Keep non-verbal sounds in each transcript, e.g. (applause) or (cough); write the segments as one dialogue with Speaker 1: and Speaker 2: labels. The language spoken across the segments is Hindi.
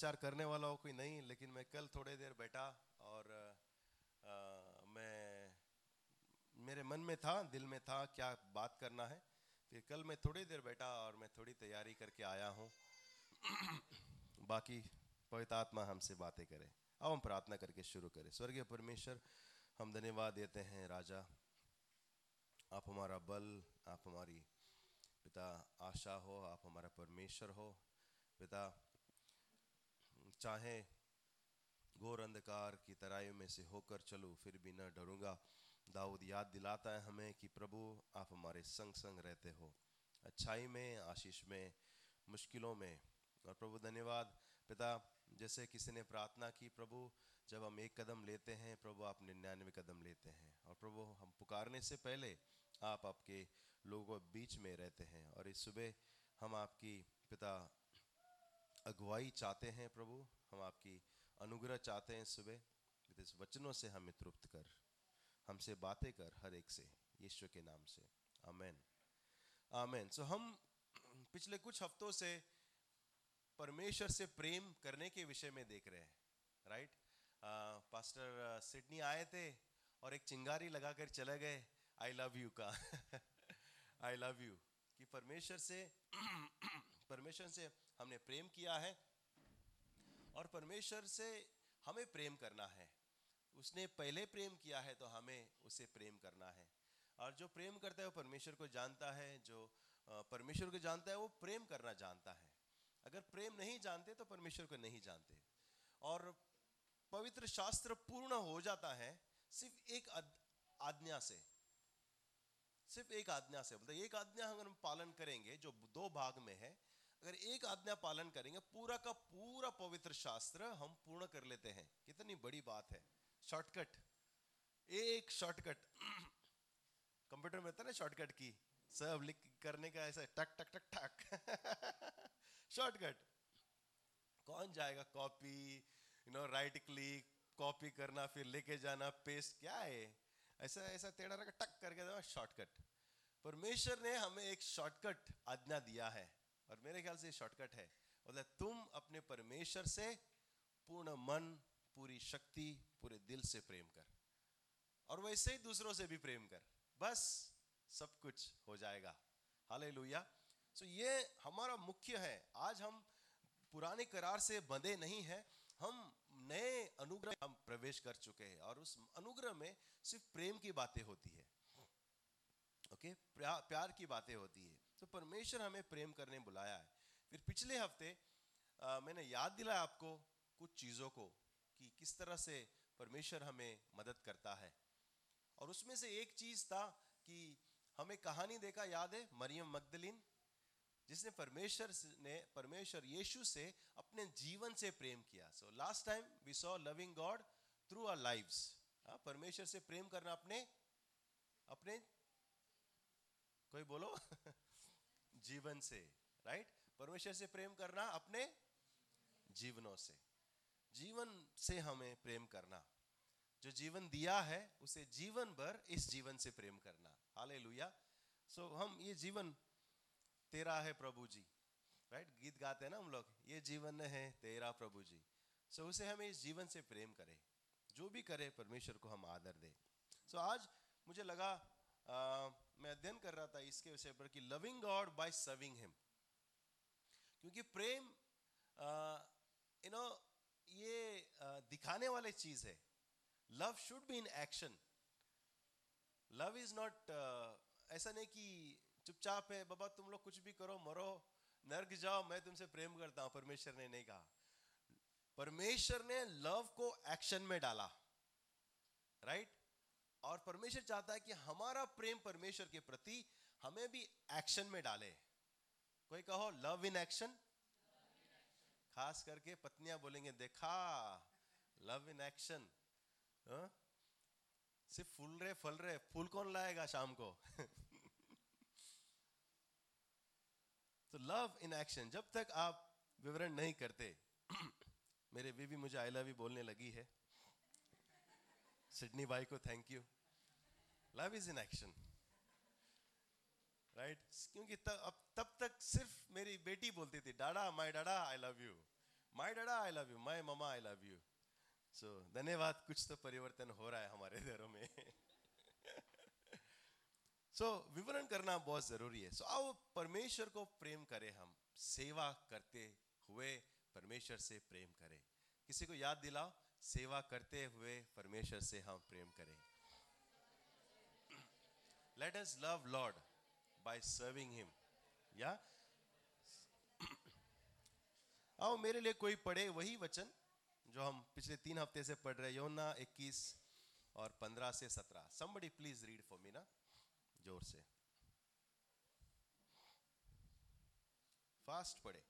Speaker 1: प्रचार करने वाला हो कोई नहीं लेकिन मैं कल थोड़े देर बैठा और आ, मैं मेरे मन में था दिल में था क्या बात करना है। फिर कल मैं थोड़ी देर बैठा और मैं थोड़ी तैयारी करके आया हूँ। (coughs) बाकी पवित्र आत्मा हमसे बातें करे। अब हम प्रार्थना करके शुरू करें। स्वर्गीय परमेश्वर हम धन्यवाद देते हैं राजा। आप हमारा बल आप हमारी पिता आशा हो आप हमारा परमेश्वर हो। पिता चाहे, घोर अंधकार की तराई में से होकर चलूँ, फिर भी न डरूँगा। दाऊद याद दिलाता है हमें कि प्रभु, आप हमारे संग संग रहते हो। अच्छाई में, आशीष में, मुश्किलों में। और प्रभु, धन्यवाद। पिता, जैसे किसी ने प्रार्थना की, प्रभु, जब हम एक कदम लेते हैं, प्रभु, आप निन्यानवे कदम लेते हैं। और प्रभु, हम पुकारने से पहले आप आपके लोगों बीच में रहते हैं। और इस सुबह हम आपकी पिता अगुवाई चाहते हैं प्रभु, हम आपकी अनुग्रह चाहते हैं सुबह। इस वचनों से हमें तृप्त कर, हमसे बातें कर हर एक से, यीशु के नाम से। आमेन। आमेन। सो हम पिछले कुछ हफ्तों से परमेश्वर से प्रेम करने के विषय में देख रहे हैं राइट पास्टर सिडनी आए थे और एक चिंगारी लगाकर चले गए आई लव यू का। आई लव यू कि परमेश्वर से (clears throat) परमेश्वर से हमने प्रेम किया है और परमेश्वर से हमें प्रेम करना है। उसने पहले प्रेम किया है तो हमें उसे प्रेम करना है। और जो प्रेम करता है वो परमेश्वर को जानता है, जो परमेश्वर को जानता है वो प्रेम करना जानता है। अगर प्रेम नहीं जानते तो परमेश्वर को नहीं जानते। और पवित्र शास्त्र पूर्ण हो जाता है सिर्फ़ एक आज्ञा से। सिर्फ़ एक आज्ञा से मतलब एक आज्ञा अगर हम पालन करेंगे जो दो भाग में है। अगर एक आज्ञा पालन करेंगे, पूरा का पूरा पवित्र शास्त्र हम पूर्ण कर लेते हैं। कितनी बड़ी बात है। शॉर्टकट एक शॉर्टकट (clears throat) कंप्यूटर में होता ना शॉर्टकट की। सब लिख करने का ऐसा टक टक टक टक। (laughs) शॉर्टकट कौन जाएगा copy you know right click copy करना, फिर लेके जाना पेस्ट क्या है? ऐसा ऐसा टेढ़ा रखा टक करके शॉर्टकट परमेश्वर ने हमें एक शॉर्टकट आज्ञा दिया है। और मेरे ख्याल से शॉर्टकट है। मतलब तुम अपने परमेश्वर से पूर्ण मन पूरी शक्ति पूरे दिल से प्रेम कर। और वैसे ही दूसरों से भी प्रेम कर। बस सब कुछ हो जाएगा। हाले लुया सो ये हमारा मुख्य है। आज हम पुराने करार से बंधे नहीं हैं। हम नए अनुग्रह हम प्रवेश कर चुके हैं और उस अनुग्रह में सिर्फ़ प्रेम की बातें होती है। ओके? प्यार, प्यार की बातें होती है। तो परमेश्वर हमें प्रेम करने बुलाया है। फिर पिछले हफ़्ते आ, मैंने याद दिलाया आपको कुछ चीज़ों को कि किस तरह से परमेश्वर हमें मदद करता है। और उसमें से एक चीज़ था कि हमें कहानी देखा याद है? मरियम मगदलिन जिसने परमेश्वर ने परमेश्वर यीशु से अपने जीवन से प्रेम किया। So last time we saw loving God through our lives परमेश्वर से प्रेम करना अपने अपने कोई बोलो? (laughs) जीवन से राइट परमेश्वर से प्रेम करना अपने जीवनों से। जीवन से हमें प्रेम करना। जो जीवन दिया है उसे जीवन भर इस जीवन से प्रेम करना। हाले लुया सो so, हम ये जीवन तेरा है प्रभु जी। राइट गीत गाते हैं ना हम लोग? ये जीवन है तेरा प्रभु जी। सो so, उसे हमें इस जीवन से प्रेम करें। जो भी करे परमेश्वर को हम आदर दें। सो so, आज मुझे लगा आ, मैं अध्ययन कर रहा था इसके विषय पर कि loving God by serving him क्योंकि प्रेम यू नो ये दिखाने वाले चीज़ है। Love should be in action love is not ऐसा नहीं कि चुपचाप है, बाबा, तुम लोग कुछ भी करो, मरो, नर्क जाओ, मैं तुमसे प्रेम करता हूँ। परमेश्वर ने नहीं कहा। परमेश्वर ने लव को एक्शन में डाला। राइट? और परमेश्वर चाहता है कि हमारा प्रेम परमेश्वर के प्रति हमें भी एक्शन में डाले। कोई कहो लव इन एक्शन खास करके पत्नियाँ बोलेंगे, देखा लव इन एक्शन सिर्फ़ फूल रहे फल रहे फूल कौन लाएगा शाम को? (laughs) तो लव इन एक्शन जब तक आप विवरण नहीं करते, (clears throat) मेरे बीवी मुझे आई लव यू बोलने लगी है। सिडनी भाई को thank you love is in action right क्योंकि तब अब तब तक सिर्फ़ मेरी बेटी बोलती थी dada my dada I love you my dada I love you my mama I love you so धन्यवाद कुछ तो परिवर्तन हो रहा है हमारे घरों में सो so, विवरण करना बहुत ज़रूरी है सो so, आओ परमेश्वर को प्रेम करें हम सेवा करते हुए परमेश्वर से प्रेम करें किसी को याद दिलाओ सेवा करते हुए परमेश्वर से हम प्रेम करें। Let us love Lord by serving him या? आओ, मेरे लिए कोई पढ़े वही वचन जो हम पिछले तीन हफ़्ते से पढ़ रहे योना 21 और 15 से 17 somebody please read for me ना, ज़ोर से। फास्ट पढ़े।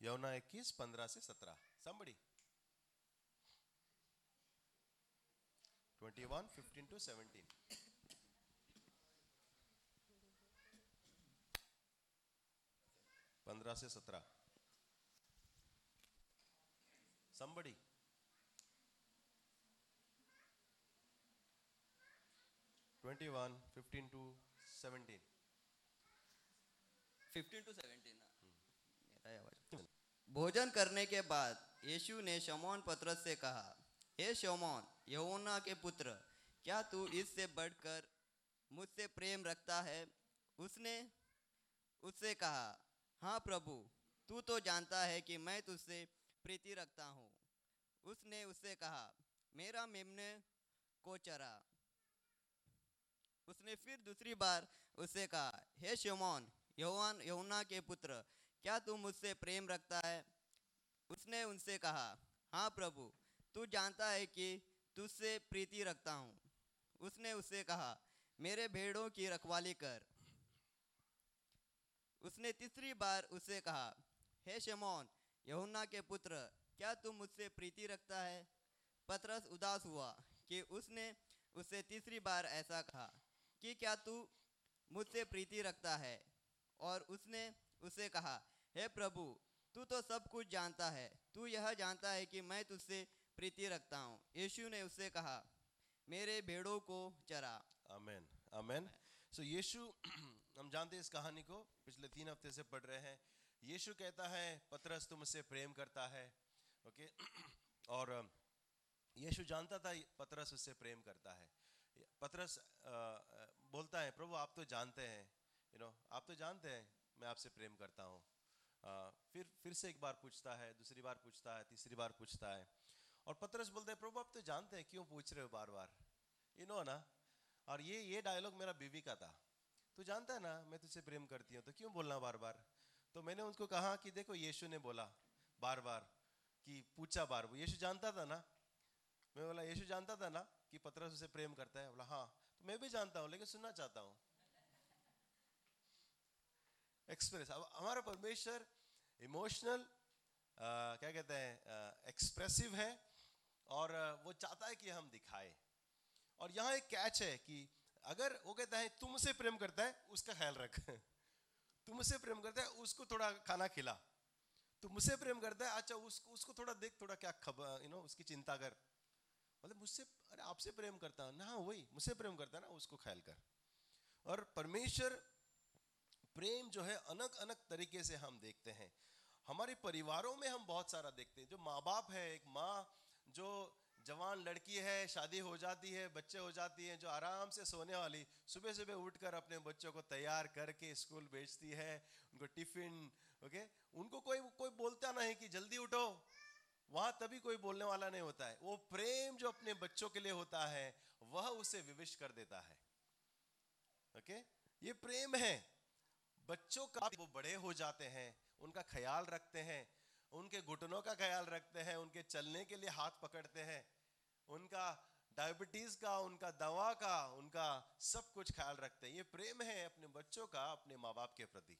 Speaker 1: यौना इक्कीस, पंद्रह से सत्रह। Somebody? 21 15 to 17 पंद्रह से सत्रह। Somebody? Twenty one fifteen to seventeen
Speaker 2: fifteen to seventeen मेरा ही आवाज़ भोजन करने के बाद यीशु ने शमौन पतरस से कहा, हे शमौन यहोना के पुत्र, क्या तू इससे बढ़कर मुझसे प्रेम रखता है? उसने उससे कहा हाँ प्रभु, तू तो जानता है कि मैं तुझसे प्रीति रखता हूँ। उसने उससे कहा, मेरा मेमने को चरा। उसने फिर दूसरी बार उससे कहा, हे शमौन यहोवान यहुना के पुत्र क्या तू मुझसे प्रेम रखता है? उसने उनसे कहा हाँ प्रभु, तू जानता है कि तुझसे प्रीति रखता हूँ। उसने उससे कहा, मेरे भेड़ों की रखवाली कर। उसने तीसरी बार उससे कहा, हे शमौन यहुना के पुत्र, क्या तू मुझसे प्रीति रखता है? पतरस उदास हुआ कि उसने उससे तीसरी बार ऐसा कहा कि क्या तू मुझसे प्रीति रखता है? और उसने उसे कहा हे प्रभु, तू तो सब कुछ जानता है। तू यह जानता है कि मैं तुझसे प्रीति रखता हूँ। यीशु ने उससे कहा, मेरे भेड़ों को चरा।
Speaker 1: आमेन आमेन सो यीशु, (clears throat) हम जानते हैं इस कहानी को, पिछले तीन हफ़्ते से पढ़ रहे हैं। यीशु कहता है, पतरस तुमसे प्रेम करता है। ओके? (clears throat) और यीशु जानता था, पतरस उससे प्रेम करता है। पतरस बोलता है, प्रभु, आप तो जानते हैं यू नो आप तो जानते हैं, मैं आपसे प्रेम करता हूँ। फिर फिर से एक बार पूछता है, दूसरी बार पूछता है, तीसरी बार पूछता है। और पतरस बोलते हैं, प्रभु, आप तो जानते हैं, क्यों पूछ रहे हो बार बार यू नो ना और ये ये डायलॉग मेरा बीवी का था। तू जानता है ना, मैं तुझसे प्रेम करती हूँ तो क्यों बोलना बार बार तो मैंने उनको कहा कि, देखो, यीशु ने बोला बार बार कि पूछा बार वो यीशु जानता था ना? मैं बोला, यीशु जानता था ना कि पतरस उसे प्रेम करता है? बोला हाँ तो मैं भी जानता हूँ, लेकिन सुनना चाहता हूँ। एक्सप्रेस अब हमारा परमेश्वर इमोशनल क्या कहते हैं एक्सप्रेसिव है और वो चाहता है कि हम दिखाए। और यहाँ एक कैच है कि अगर वो कहता है, तुमसे प्रेम करता है, उसका ख्याल रख। (laughs) तुमसे प्रेम करता है, उसको थोड़ा खाना खिला। तू मुझसे प्रेम करता है अच्छा उसको उसको थोड़ा देख, थोड़ा क्या खबर यू नो उसकी चिंता कर। मतलब मुझसे, अरे, आपसे प्रेम करता है। ना, वही, मुझसे प्रेम करता है ना, उसको ख्याल कर। और परमेश्वर प्रेम जो है अलग अलग तरीके से हम देखते हैं। हमारे परिवारों में हम बहुत सारा देखते हैं। जो माँ बाप है, एक माँ जो जवान लड़की है, शादी हो जाती है, बच्चे हो जाती हैं, जो आराम से सोने वाली सुबह सुबह उठकर अपने बच्चों को तैयार करके स्कूल भेजती है, उनको टिफ़िन, ओके? उनको कोई कोई बोलता नहीं कि जल्दी उठो। वहाँ तभी कोई बोलने वाला नहीं होता है। वो प्रेम जो अपने बच्चों के लिए होता है, वह उसे विविश कर देता है। ओके? ये प्रेम है। बच्चों का वो बड़े हो जाते हैं, उनका ख्याल रखते हैं, उनके घुटनों का ख्याल रखते हैं, उनके चलने के लिए हाथ पकड़ते हैं, उनका डायबिटीज़ का, उनका दवा का, उनका सब कुछ ख्याल रखते हैं। ये प्रेम है अपने बच्चों का, अपने माँ बाप के प्रति।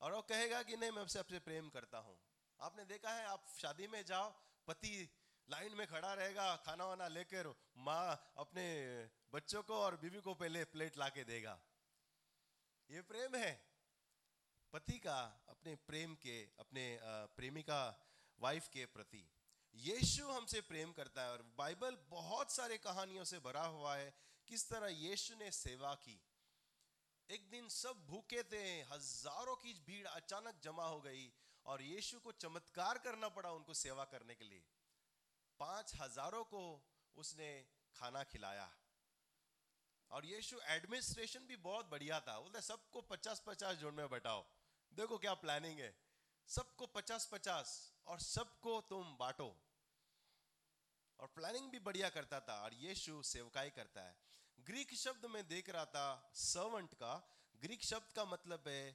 Speaker 1: और वो कहेगा कि नहीं, मैं आपसे आपसे प्रेम करता हूँ। आपने देखा है, आप शादी में जाओ, पति लाइन में खड़ा रहेगा खाना वाना लेकर माँ अपने बच्चों को और बीवी को पहले प्लेट ला देगा। ये प्रेम है। पति का अपने प्रेम के, अपने प्रेमिका वाइफ के प्रति। यीशु हमसे प्रेम करता है और बाइबल बहुत सारे कहानियों से भरा हुआ है किस तरह यीशु ने सेवा की। एक दिन सब भूखे थे, हज़ारों की भीड़ अचानक जमा हो गई और यीशु को चमत्कार करना पड़ा उनको सेवा करने के लिए। पाँच हज़ारों को उसने खाना खिलाया। और यीशु एडमिनिस्ट्रेशन भी बहुत बढ़िया था। बोलते सबको पचास पचास जोन में बैठाओ। देखो क्या प्लानिंग है। सबको पचास पचास और सबको तुम बांटो। और प्लानिंग भी बढ़िया करता था और यीशु सेवकाई करता है। ग्रीक शब्द में देख रहा था सर्वेंट का। ग्रीक शब्द का मतलब है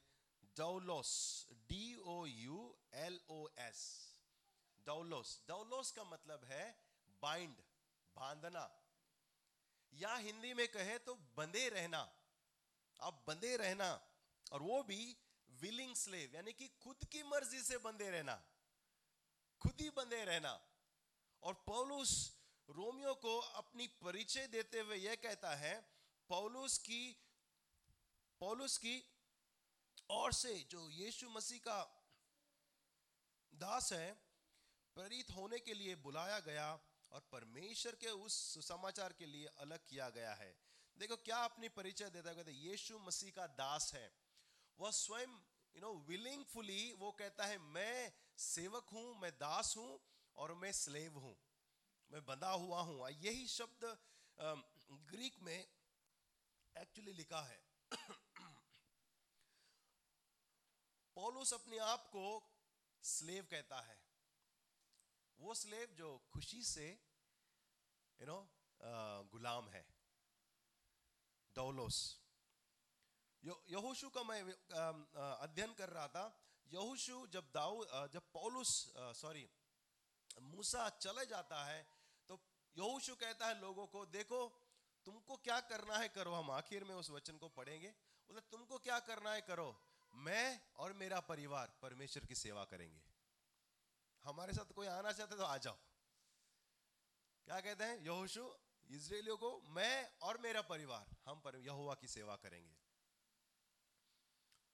Speaker 1: dolos D O U L O S dolos dolos का मतलब है बाइंड बांधना। या हिंदी में कहे तो बंधे रहना। आप बंधे रहना और वो भी विलिंग स्लेव यानी कि खुद की मर्ज़ी से बंधे रहना। खुद ही बंधे रहना। और पौलुस रोमियो को अपनी परिचय देते हुए यह कहता है, पौलुस की पौलुस की और से जो यीशु मसीह का दास है, प्रेरित होने के लिए बुलाया गया। और परमेश्वर के उस सुसमाचार के लिए अलग किया गया है। देखो, क्या अपनी परिचय देता है? यीशु मसीह का दास है। वह स्वयं यू नो विलिंगफुली वो कहता है, मैं सेवक हूँ, मैं दास हूँ और मैं स्लेव हूँ। मैं बंधा हुआ हूँ। यही शब्द ग्रीक में एक्चुअली लिखा है। (clears throat) पौलुस अपने आप को स्लेव कहता है। वो स्लेव जो खुशी से यू नो गुलाम है। डोलोस यहोशु का मैं अध्ययन कर रहा था। यहोशु जब दाऊ जब पौलुस सॉरी मूसा चले जाता है तो यहोशु कहता है लोगों को, देखो, तुमको क्या करना है करो, हम आखिर में उस वचन को पढ़ेंगे। बोले, तुमको क्या करना है करो, मैं और मेरा परिवार परमेश्वर की सेवा करेंगे। हमारे साथ कोई आना चाहते तो आ जाओ। क्या कहते हैं? यहोशु इसराइलियों को मैं और मेरा परिवार, हम पर यहोवा की सेवा करेंगे।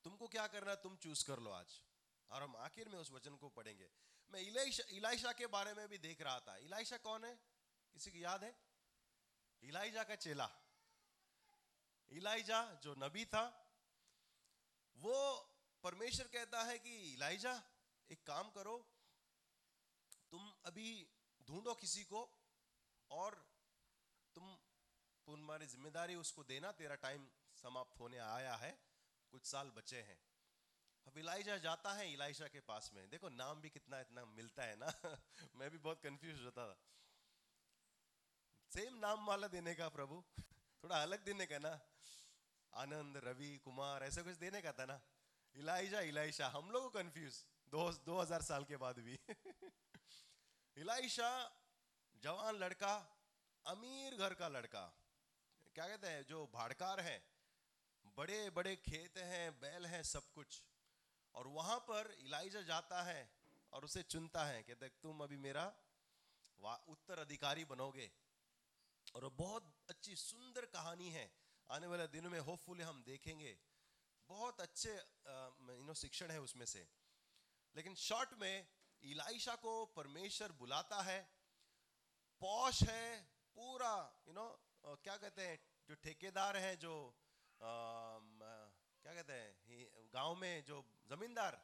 Speaker 1: तुमको क्या करना तुम चूज़ कर लो आज। और हम आखिर में उस वचन को पढ़ेंगे। मैं इलाइशा इलाइशा के बारे में भी देख रहा था। इलाइशा कौन है? किसी की याद है? इलाइजा का चेला। इलाइजा जो नबी था, वो परमेश्वर कहता है कि, इलाइजा, एक काम करो अभी ढूंढो किसी को और तुम तुम्हारी ज़िम्मेदारी उसको देना, तेरा टाइम समाप्त होने आया है, कुछ साल बचे हैं। अब इलाइजा जाता है इलाइशा के पास में। देखो, नाम भी कितना इतना मिलता है ना। (laughs) मैं भी बहुत कंफ्यूज होता था। सेम नाम वाला देने का प्रभु। (laughs) थोड़ा अलग देने का ना। आनंद, रवि, कुमार, ऐसा कुछ देने का था ना। इलाइजा, इलाइशा, हम लोग कंफ्यूज दो दो हज़ार साल के बाद भी। (laughs) इलाइशा, जवान लड़का, अमीर घर का लड़का। क्या कहते हैं? जो भाड़कार है बड़े बड़े खेत हैं, बैल हैं, सब कुछ। और वहाँ पर इलाइजा जाता है और उसे चुनता है कि देख तुम अभी मेरा उत्तराधिकारी बनोगे। और बहुत अच्छी, सुंदर कहानी है। आने वाले दिनों में होपफुली हम देखेंगे। बहुत अच्छे शिक्षण है उसमें से। लेकिन शॉर्ट में इलाइशा को परमेश्वर बुलाता है। पौश है पूरा यू नो क्या कहते हैं जो ठेकेदार है जो आ, क्या कहते हैं गाँव में जो जमींदार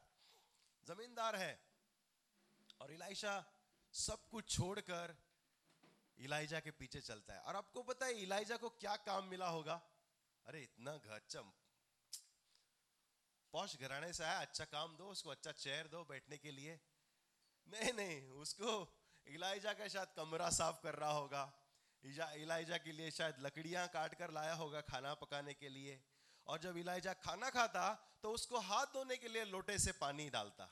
Speaker 1: जमींदार है। और इलाइशा सब कुछ छोड़कर इलाइजा के पीछे चलता है। और आपको पता है इलाइजा को क्या काम मिला होगा? अरे इतना गचम पौष घराने से आया अच्छा काम दो उसको अच्छा चेयर दो बैठने के लिए। नहीं नहीं, उसको इलाइजा का शायद कमरा साफ़ कर रहा होगा। इलाइजा के लिए शायद लकड़ियाँ काट कर लाया होगा खाना पकाने के लिए। और जब इलाइजा खाना खाता तो उसको हाथ धोने के लिए लोटे से पानी डालता।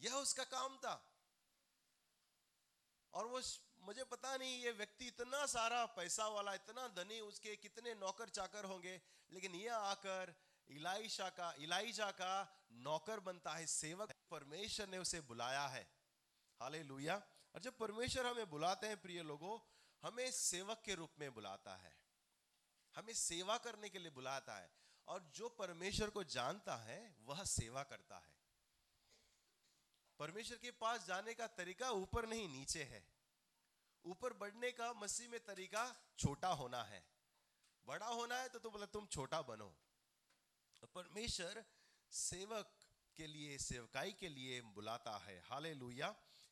Speaker 1: यह उसका काम था। और वो मुझे पता नहीं, ये व्यक्ति इतना सारा पैसा वाला, इतना धनी, उसके कितने नौकर चाकर होंगे, लेकिन यह आकर इलाइशा का, इलाइजा का नौकर बनता है, सेवक। परमेश्वर ने उसे बुलाया है। हाले और जब परमेश्वर हमें बुलाते हैं प्रिय लोगों, हमें सेवक के रूप में बुलाता है। हमें सेवा करने के लिए बुलाता है। और जो परमेश्वर को जानता है, वह सेवा करता है। परमेश्वर के पास जाने का तरीका ऊपर नहीं, नीचे है। ऊपर बढ़ने का, मसीह में तरीका छोटा होना है। बड़ा होना है तो तुम बोला तुम छोटा बनो। परमेश्वर सेवक के लिए, सेवकाई के लिए बुलाता है। हाले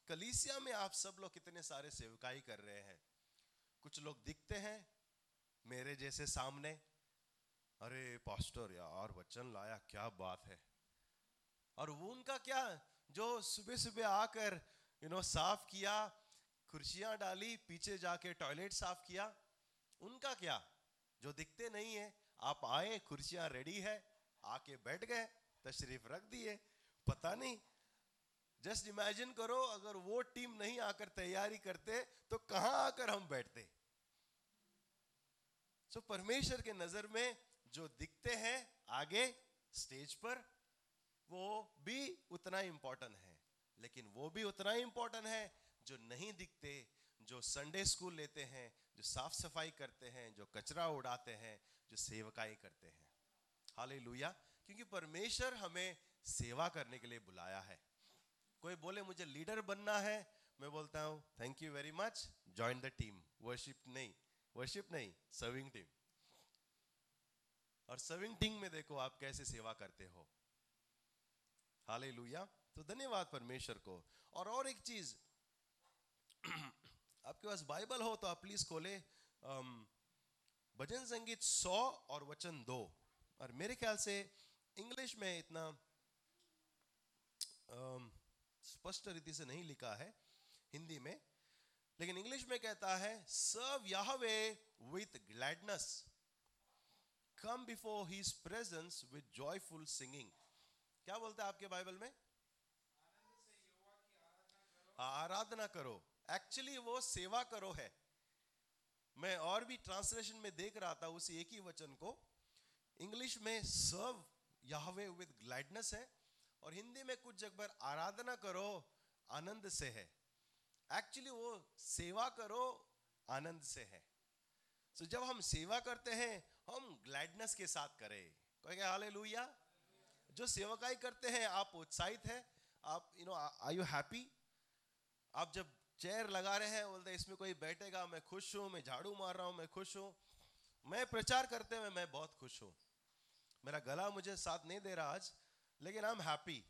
Speaker 1: कलीसिया में आप सब लोग कितने सारे सेवकाई कर रहे हैं? कुछ लोग दिखते हैं मेरे जैसे सामने? अरे, पास्टर यार, वचन लाया, क्या बात है। और वो उनका क्या, जो सुबह सुबह आकर यू नो साफ़ किया, कुर्सियाँ डाली, पीछे जाके टॉयलेट साफ़ किया, उनका क्या? जो दिखते नहीं है, आप आए, कुर्सियाँ रेडी है, आके बैठ गए, तशरीफ़ रख दिए, पता नहीं जस्ट इमेजिन करो अगर वो टीम नहीं आकर तैयारी करते तो कहाँ आकर हम बैठते? सो so, परमेश्वर के नज़र में जो दिखते हैं आगे स्टेज पर वो भी उतना इंपॉर्टेंट है। लेकिन वो भी उतना इंपॉर्टेंट है जो नहीं दिखते जो संडे स्कूल लेते हैं जो साफ़ सफ़ाई करते हैं जो कचरा उड़ाते हैं जो सेवकाई करते हैं। हाले क्योंकि परमेश्वर हमें सेवा करने के लिए बुलाया है। कोई बोले, मुझे लीडर बनना है, मैं बोलता हूँ thank you very much join the team worship नहीं वर्शिप नहीं सर्विंग टीम और सर्विंग टीम में देखो आप कैसे सेवा करते हो। हाले तो धन्यवाद परमेश्वर को। और और एक चीज़, (clears throat) आपके पास बाइबल हो तो आप प्लीज़ खोले भजन संगीत सौ और वचन दो। और मेरे ख्याल से इंग्लिश में इतना स्पष्ट रीति से नहीं लिखा है हिंदी में, लेकिन इंग्लिश में कहता है serve Yahweh with gladness come before his presence with joyful singing क्या बोलता है आपके बाइबल में? आराधना करो। एक्चुअली वो सेवा करो है। मैं और भी ट्रांसलेशन में देख रहा था उस एक ही वचन को। इंग्लिश में सर्व याहवे विद ग्लैडनेस है। और हिंदी में कुछ जगह आराधना करो आनंद से है। एक्चुअली वो सेवा करो आनंद से है। सो so, जब हम सेवा करते हैं हम ग्लैडनेस के साथ करें। कहेंगे हाले जो सेवकाई करते हैं आप उत्साहित है आप you know are you happy आप जब चेयर लगा रहे हैं बोलते इसमें कोई बैठेगा मैं खुश हूँ मैं झाड़ू मार रहा हूँ मैं खुश हूँ। मैं प्रचार करते हुए मैं बहुत खुश हूँ। मेरा गला मुझे साथ नहीं दे रहा आज लेकिन आई एम हैप्पी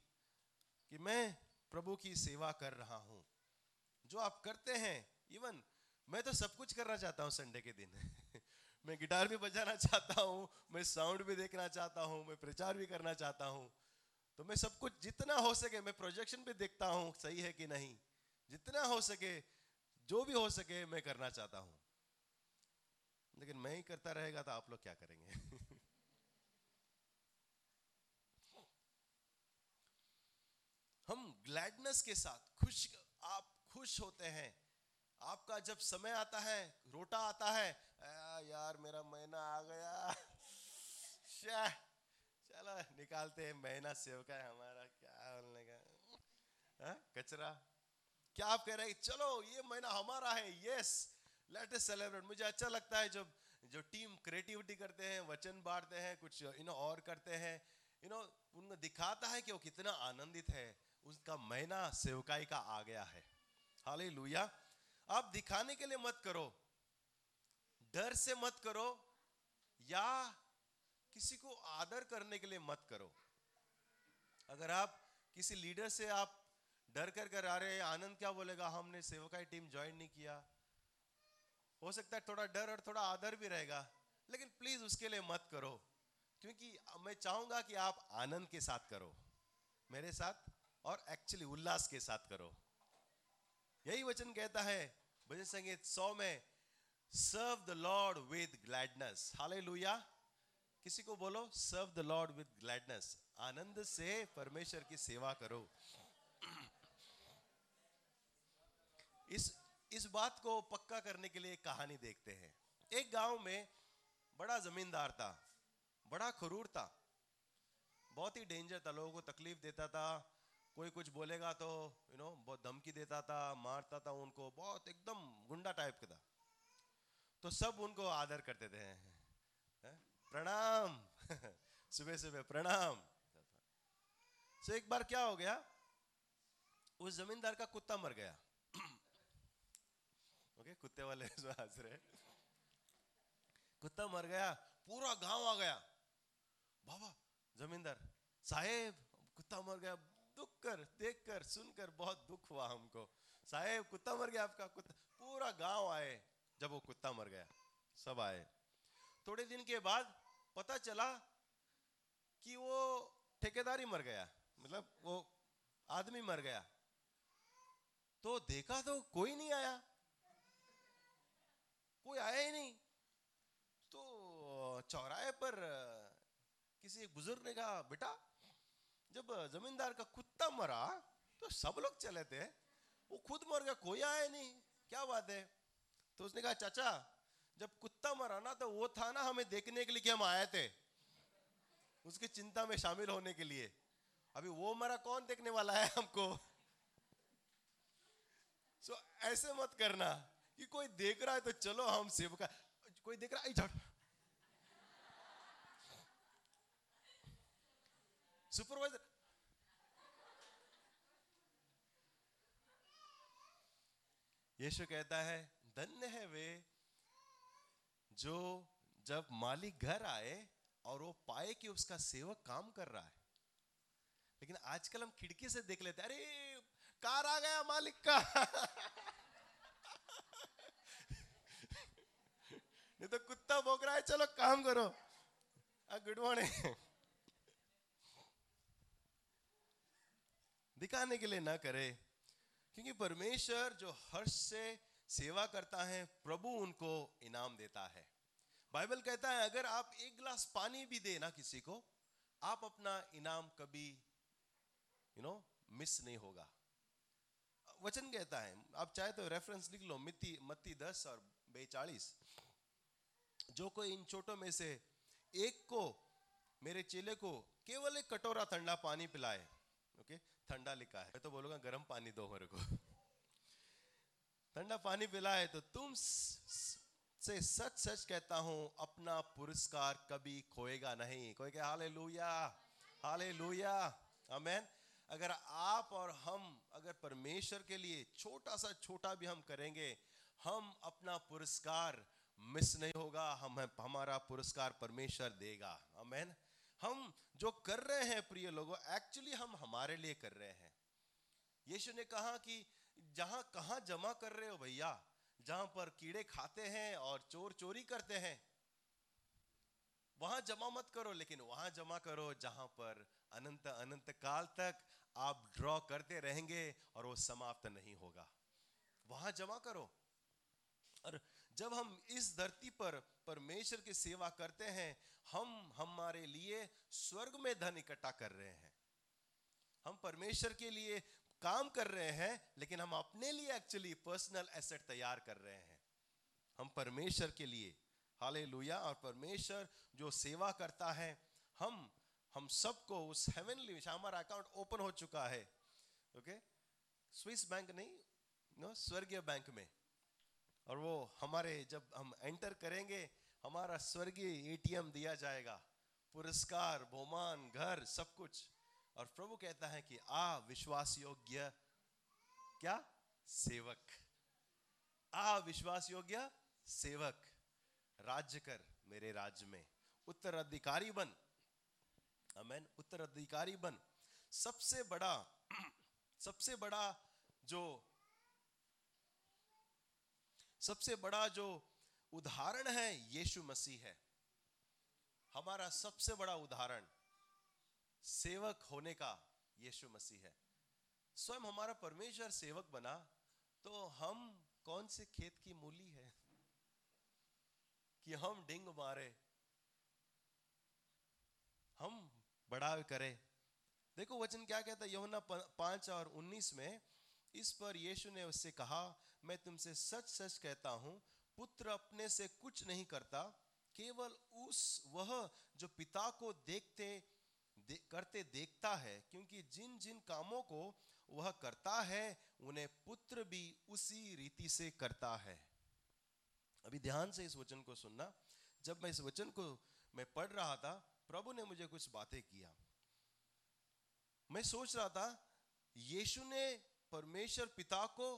Speaker 1: कि मैं प्रभु की सेवा कर रहा हूँ। जो आप करते हैं इवन मैं तो सब कुछ करना चाहता हूँ संडे के दिन। (laughs) मैं गिटार भी बजाना चाहता हूँ, मैं साउंड भी देखना चाहता हूँ, मैं प्रचार भी करना चाहता हूँ। तो मैं सब कुछ जितना हो सके, मैं प्रोजेक्शन भी देखता हूँ सही है कि नहीं। जितना हो सके, जो भी हो सके, मैं करना चाहता हूँ। लेकिन मैं ही करता रहेगा तो आप लोग क्या करेंगे? (laughs) हम ग्लैडनेस के साथ खुश आप खुश होते हैं। आपका जब समय आता है रोटा आता है यार मेरा महीना आ गया। (laughs) चलो निकालते हैं महीना सेवका है हमारा क्या बोलने का। हाँ, कचरा। क्या आप कह रहे हैं चलो ये महीना हमारा है यस लेट अस सेलिब्रेट मुझे अच्छा लगता है जब जो टीम क्रिएटिविटी करते हैं वचन बांटते हैं कुछ यू नो और करते हैं। यू नो उनको दिखाता है कि वो कितना आनंदित है। उसका महीना सेवकाई का आ गया है। हालेलुया। आप दिखाने के लिए मत करो। डर से मत करो या किसी को आदर करने के लिए मत करो। अगर आप किसी लीडर से आप डर कर कर आ रहे आनंद क्या बोलेगा? हमने सेवकाई टीम ज्वाइन नहीं किया। हो सकता है थोड़ा डर और थोड़ा आदर भी रहेगा, लेकिन प्लीज़ उसके लिए मत करो, क्योंकि मैं चाहूँगा कि आप आनंद के साथ करो। मेरे साथ और एक्चुअली उल्लास के साथ करो। यही वचन कहता है, भजन संगीत सौ में serve the lord with gladness hallelujah किसी को बोलो serve the lord with gladness आनंद से परमेश्वर की सेवा करो। इस इस बात को पक्का करने के लिए एक कहानी देखते हैं। एक गाँव में बड़ा जमींदार था, बड़ा खरूर था। बहुत ही डेंजर था, लोगों को तकलीफ़ देता था कोई कुछ बोलेगा तो यू नो बहुत धमकी देता था, मारता था उनको, बहुत एकदम गुंडा टाइप का था। तो सब उनको आदर करते थे। प्रणाम। (laughs) सुबह सुबह प्रणाम। तो एक बार क्या हो गया? उस जमींदार का कुत्ता मर गया। (clears throat) ओके कुत्ते वाले (laughs) हंस रहे कुत्ता मर गया, पूरा गाँव आ गया। बाबा, जमींदार, साहेब, कुत्ता मर गया दुख कर, देख कर सुनकर बहुत दुख हुआ हमको। साहेब, कुत्ता मर गया आपका, कुत्ता। पूरा गाँव आए, जब वो कुत्ता मर गया। सब आए। थोड़े दिन के बाद पता चला कि वो ठेकेदारी मर गया। मतलब वो आदमी मर गया। तो देखा तो कोई नहीं आया। कोई आया ही नहीं। तो चौराहे पर किसी बुज़ुर्ग ने कहा, बेटा जब जमींदार का कुत्ता मरा तो सब लोग चले थे। वो खुद मर गया कोई आया नहीं। क्या बात है? तो उसने कहा चाचा जब कुत्ता मरा ना तो वो था ना हमें देखने के लिए कि हम आए थे। उसकी चिंता में शामिल होने के लिए। अभी वो मरा कौन देखने वाला है हमको? सो so, ऐसे मत करना कि कोई देख रहा है तो चलो हम सेवका कोई देख रहा है सुपरवाइजर यीशु कहता है, धन्य है वे जो जब मालिक घर आए और वो पाए कि उसका सेवक काम कर रहा है। लेकिन आजकल हम खिड़की से देख लेते अरे, कार आ गया मालिक का। (laughs) नहीं तो कुत्ता भोग रहा है, चलो काम करो। Good morning. दिखाने के लिए ना करे, क्योंकि परमेश्वर जो हर्ष से सेवा करता है, प्रभु उनको इनाम देता है। बाइबल कहता है, अगर आप एक गिलास पानी भी दे ना किसी को, आप अपना इनाम कभी यू नो मिस नहीं होगा। वचन कहता है, आप चाहे तो रेफरेंस लिख लो मिति मत्ती दस और बेचालीस। जो कोई इन छोटों में से एक को, मेरे चेले को, केवल एक कटोरा ठंडा पानी पिलाए ठंडा लिखा है। मैं तो बोलूँगा, गर्म पानी दो मेरे को। ठंडा पानी पिलाए तो तुम से सच सच कहता हूँ, अपना पुरस्कार कभी खोएगा नहीं। कोई कहे हाले लुया हाले लुया अमेन अगर आप और हम, अगर परमेश्वर के लिए छोटा सा छोटा भी हम करेंगे, हम अपना पुरस्कार मिस नहीं होगा। हम, हमारा पुरस्कार परमेश्वर देगा। अमेन हम जो कर रहे हैं, प्रिय लोगों एक्चुअली हम हमारे लिए कर रहे हैं। यीशु ने कहा कि जहाँ, कहाँ जमा कर रहे हो भैया? जहाँ पर कीड़े खाते हैं और चोर चोरी करते हैं, वहाँ जमा मत करो, लेकिन वहाँ जमा करो जहाँ पर अनंत अनंत काल तक आप ड्रॉ करते रहेंगे और वो समाप्त नहीं होगा। वहाँ जमा करो। और जब हम इस धरती पर परमेश्वर की सेवा करते हैं, हम हमारे लिए स्वर्ग में धन इकट्ठा कर रहे हैं। हम परमेश्वर के लिए काम कर रहे हैं, लेकिन हम अपने लिए एक्चुअली पर्सनल एसेट तैयार कर रहे हैं। हम परमेश्वर के लिए। हाले और परमेश्वर जो सेवा करता है, हम हम सबको उस हेवनली हमारा अकाउंट ओपन हो चुका है। ओके स्विस बैंक नहीं नो स्वर्गीय बैंक में। और वो हमारे जब हम एंटर करेंगे, हमारा स्वर्गीय एटीएम दिया जाएगा। पुरस्कार, बहुमान, घर, सब कुछ। और प्रभु कहता है कि, आ विश्वास योग्य क्या? सेवक। आ विश्वास योग्य सेवक। राज्य कर मेरे राज्य में। उत्तराधिकारी बन। अमेन उत्तराधिकारी बन। सबसे बड़ा (clears throat) सबसे बड़ा जो सबसे बड़ा जो उदाहरण है, यीशु मसीह है। हमारा सबसे बड़ा उदाहरण, सेवक होने का यीशु मसीह है। स्वयं हमारा परमेश्वर सेवक बना तो हम कौन से खेत की मूली है कि हम डिंग मारे, हम बड़ा करें? देखो, वचन क्या कहता है? यमुना पाँच और उन्नीस में, इस पर यीशु ने उससे कहा मैं तुमसे सच सच कहता हूँ पुत्र अपने से कुछ नहीं करता केवल उस वह जो पिता को देखते दे, करते देखता है क्योंकि जिन जिन कामों को वह करता है उन्हें पुत्र भी उसी रीति से करता है। अभी ध्यान से इस वचन को सुनना। जब मैं इस वचन को मैं पढ़ रहा था प्रभु ने मुझे कुछ बातें किया। मैं सोच रहा था यीशु ने परमेश्वर पिता को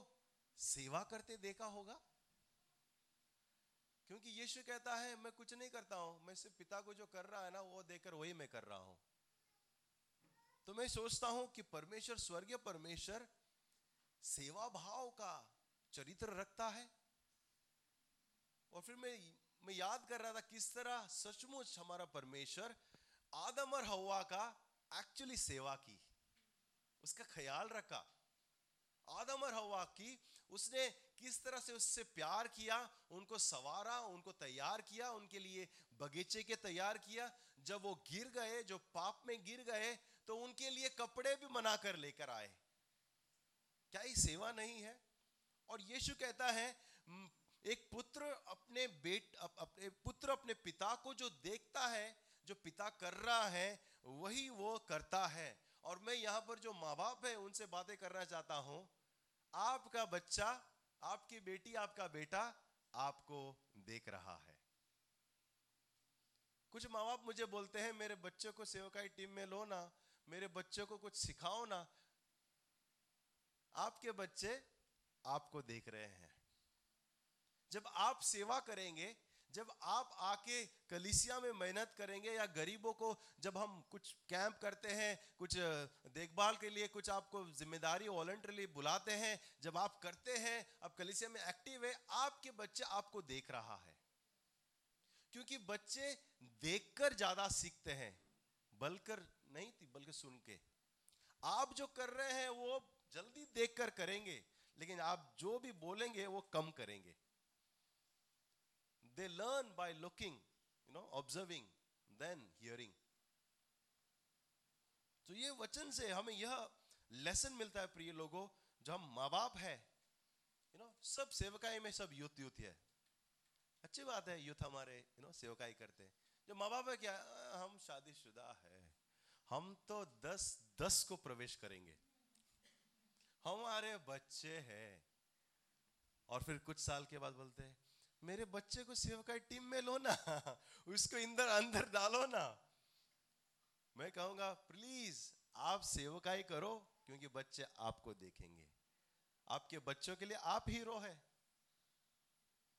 Speaker 1: सेवा करते देखा होगा? क्योंकि यीशु कहता है, मैं कुछ नहीं करता हूँ, मैं सिर्फ़ पिता को जो कर रहा है ना, वो देकर वही मैं कर रहा हूँ. तो मैं सोचता हूँ कि परमेश्वर, स्वर्गीय परमेश्वर सेवा भाव का चरित्र रखता है। और फिर मैं मैं याद कर रहा था किस तरह सचमुच हमारा परमेश्वर आदम और हवा का एक्चुअली सेवा की, उसका ख्याल रखा। आदम और हवा की, उसने किस तरह से उससे प्यार किया, उनको सवारा, उनको तैयार किया, उनके लिए बगीचे के तैयार किया। जब वो गिर गए, जो पाप में गिर गए तो उनके लिए कपड़े भी बनाकर लेकर आए। क्या ये सेवा नहीं है? और यीशु कहता है एक पुत्र अपने बेट अपने, पुत्र अपने पिता को जो देखता है, जो पिता कर रहा है, वही वो करता है। और मैं यहाँ पर जो माँ बाप है, उनसे बातें करना चाहता हूँ आपका बच्चा, आपकी बेटी, आपका बेटा आपको देख रहा है। कुछ माँ बाप मुझे बोलते हैं, मेरे बच्चों को सेवकाई टीम में लो ना, मेरे बच्चों को कुछ सिखाओ ना। आपके बच्चे आपको देख रहे हैं। जब आप सेवा करेंगे जब आप आके कलिसिया में मेहनत करेंगे या गरीबों को जब हम कुछ कैंप करते हैं, कुछ देखभाल के लिए कुछ आपको ज़िम्मेदारी वॉलंटरली बुलाते हैं, जब आप करते हैं अब कलिसिया में एक्टिव है, आपके बच्चे आपको देख रहा है। क्योंकि बच्चे देखकर ज़्यादा सीखते हैं, बलकर नहीं थी, बल्कि सुन के। आप जो कर रहे हैं, वो जल्दी देखकर करेंगे, लेकिन आप जो भी बोलेंगे, वो कम करेंगे। They learn by looking, you know, observing, then hearing. तो ये वचन से हमें यह लेसन मिलता है प्रिय लोगों जो हम माँ बाप है यू नो सब सेवकाई में सब यूथ यूथ है। अच्छी बात है यूथ हमारे यू नो सेवकाई करते हैं। जो माँ बाप है क्या हम शादीशुदा है। हम तो दस दस को प्रवेश करेंगे। हमारे बच्चे हैं। और फिर कुछ साल के बाद बोलते हैं मेरे बच्चे को सेवकाई टीम में लो ना, उसको इंदर अंदर डालो ना। मैं कहूँगा, प्लीज़, आप सेवकाई करो, क्योंकि बच्चे आपको देखेंगे। आपके बच्चों के लिए आप हीरो है।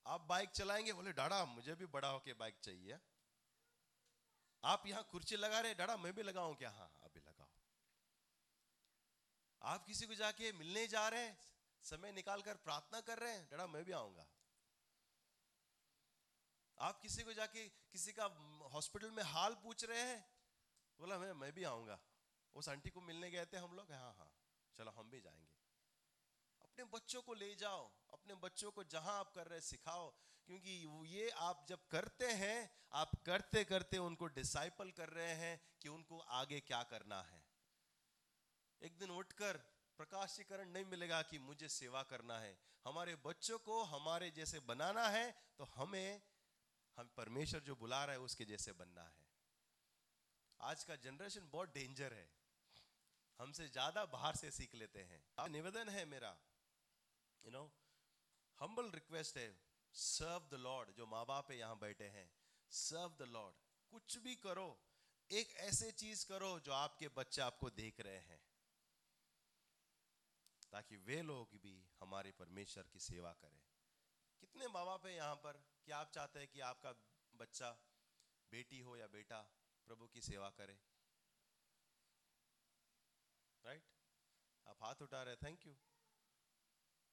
Speaker 1: आप बाइक चलाएँगे, बोले, डाड़ा, मुझे भी बड़ा होके बाइक चाहिए। आप यहाँ कुर्सी लगा रहे डाड़ा, मैं भी लगाऊँ क्या? हाँ अभी लगाओ। आप किसी को जाके मिलने जा रहे हैं, समय निकाल कर प्रार्थना कर रहे हैं, डाड़ा, मैं भी आऊँगा। आप किसी को जाके किसी का हॉस्पिटल में हाल पूछ रहे हैं, बोला, मैं मैं भी आऊँगा। उस आंटी को मिलने गए थे हम लोग हाँ हाँ चलो हम भी जाएँगे। अपने बच्चों को ले जाओ, अपने बच्चों को जहाँ आप कर रहे सिखाओ। क्योंकि ये आप जब करते हैं, आप करते करते उनको डिसाइपल कर रहे हैं कि उनको आगे क्या करना है। एक दिन उठकर प्रकाशीकरण नहीं मिलेगा कि मुझे सेवा करना है। हमारे बच्चों को हमारे जैसे बनाना है तो हमें हम परमेश्वर जो बुला रहा है, उसके जैसे बनना है। आज का जनरेशन बहुत डेंजर है। हमसे ज़्यादा बाहर से सीख लेते हैं। निवेदन है मेरा यू नो हम्बल रिक्वेस्ट है सर्व द लॉर्ड जो माँ बाप यहाँ बैठे हैं। सर्व द लॉर्ड कुछ भी करो, एक ऐसे चीज़ करो जो आपके बच्चे आपको देख रहे हैं। ताकि वे लोग भी हमारे परमेश्वर की सेवा करें। कितने माँ बाप है यहाँ पर? कि आप चाहते हैं कि आपका बच्चा, बेटी हो या बेटा, प्रभु की सेवा करे? Right right? आप हाथ उठा रहे थैंक यू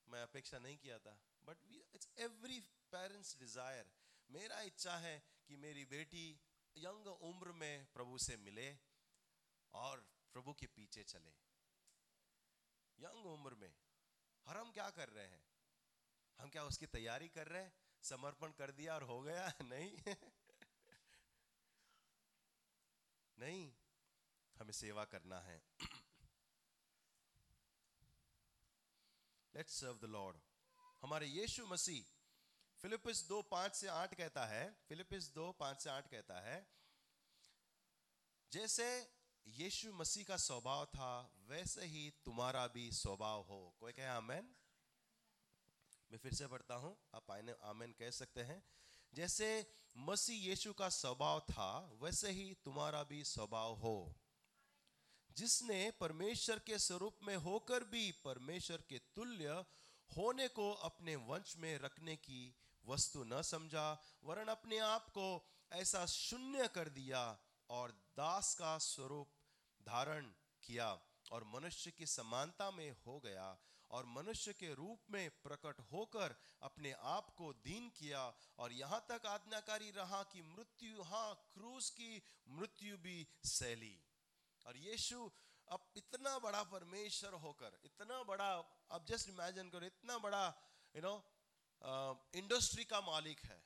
Speaker 1: मैं अपेक्षा नहीं किया था but it's every parents desire मेरा इच्छा है कि मेरी बेटी यंग उम्र में प्रभु से मिले और प्रभु के पीछे चले। यंग उम्र में, हर हम क्या कर रहे हैं? हम क्या उसकी तैयारी कर रहे हैं? समर्पण कर दिया और हो गया? (laughs) नहीं। नहीं, हमें सेवा करना है। लेट्स सर्व द लॉर्ड हमारे यीशु मसीह फिलिपिस दो पाँच से आठ कहता है फिलिपिस दो पाँच से आठ कहता है, जैसे यीशु मसीह का स्वभाव था, वैसे ही तुम्हारा भी स्वभाव हो। कोई कहे आमेन? मैं फिर से पढ़ता हूँ, आप आने, आमेन कह सकते हैं। जैसे मसीह यीशु का स्वभाव था, वैसे ही तुम्हारा भी स्वभाव हो। जिसने परमेश्वर के स्वरूप में होकर भी परमेश्वर के तुल्य होने को अपने वंश में रखने की वस्तु न समझा, वरन अपने आप को ऐसा शून्य कर दिया और दास का स्वरूप धारण किया और मनुष्य की समानता में हो गया और मनुष्य के रूप में प्रकट होकर अपने आप को दीन किया और यहाँ तक आज्ञाकारी रहा कि मृत्यु हाँ क्रूस की मृत्यु भी सैली। और यीशु अब इतना बड़ा परमेश्वर होकर, इतना बड़ा, अब जस्ट इमेजिन करो, इतना बड़ा यू नो इंडस्ट्री का मालिक है।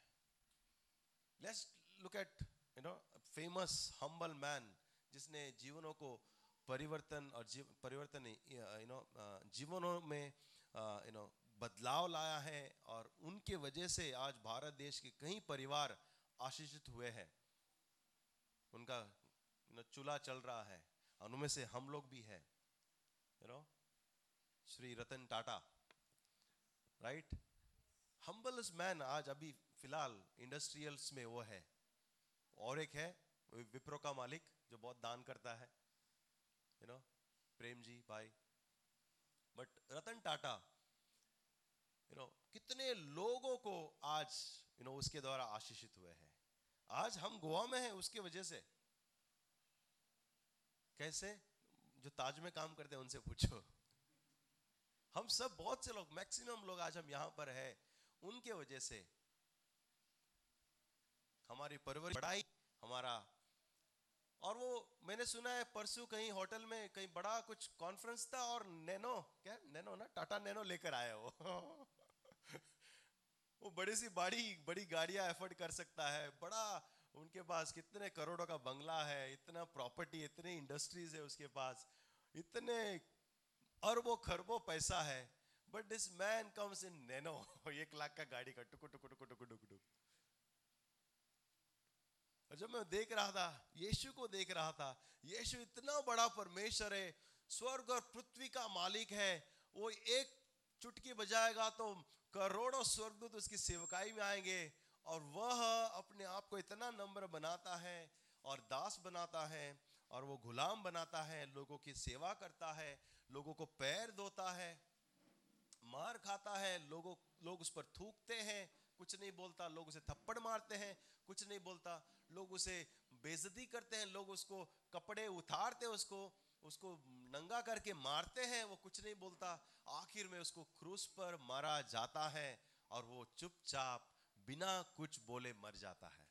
Speaker 1: Let's look at you know famous humble man जिसने जीवनों को परिवर्तन और जीव, परिवर्तन, यू नो जीवनों में यू नो बदलाव लाया है और उनके वजह से आज भारत देश के कई परिवार आशीषित हुए हैं। उनका चूल्हा चल रहा है उनमें से हम लोग भी हैं you know Shri Ratan Tata right humblest man आज अभी फ़िलहाल इंडस्ट्रियल्स में वो है। और एक है विप्रो का मालिक जो बहुत दान करता है। यू नो प्रेम जी भाई बट रतन टाटा यू कितने लोगों को आज यू नो उसके द्वारा आशीषित हुए हैं? आज हम गोवा में हैं, उसके वजह से। कैसे? जो ताज में काम करते हैं, उनसे पूछो। हम सब, बहुत से लोग मैक्सिमम लोग आज हम यहाँ पर है, उनके वजह से। हमारी परवरिश पढ़ाई हमारा और वो, मैंने सुना है परसों कहीं होटल में कहीं बड़ा कुछ कॉन्फ्रेंस था और नैनो, क्या? नैनो ना? टाटा नैनो लेकर आया वो। (laughs) वो बड़ी सी बड़ी बड़ी गाड़ियाँ एफर्ड कर सकता है। बड़ा, उनके पास कितने करोड़ों का बंगला है, इतना प्रॉपर्टी इतनी इंडस्ट्रीज़ है उसके पास। इतने अरबों खरबों पैसा है। But this man comes in nano. (laughs) एक लाख का गाड़ी का टुकु टुकु टुकु टुकु टुकु टुकु और जब मैं देख रहा था, यीशु को देख रहा था, यीशु इतना बड़ा परमेश्वर है, स्वर्ग और पृथ्वी का मालिक है, वो एक चुटकी बजाएगा तो करोड़ों स्वर्गदूत उसकी सेवकाई में आएँगे और वह अपने आप को इतना नम्र बनाता है और दास बनाता है और वो गुलाम बनाता है, लोगों की सेवा करता है, लोगों को पैर धोता है, मार खाता है, लोगों, लोग उस पर थूकते हैं कुछ नहीं बोलता, लोग उसे थप्पड़ मारते हैं, कुछ नहीं बोलता। लोग उसे बेजती करते हैं, लोग उसको कपड़े उतारते हैं, उसको उसको नंगा करके मारते हैं, वो कुछ नहीं बोलता। आखिर में उसको क्रूस पर मारा जाता है और वो चुपचाप बिना कुछ बोले मर जाता है।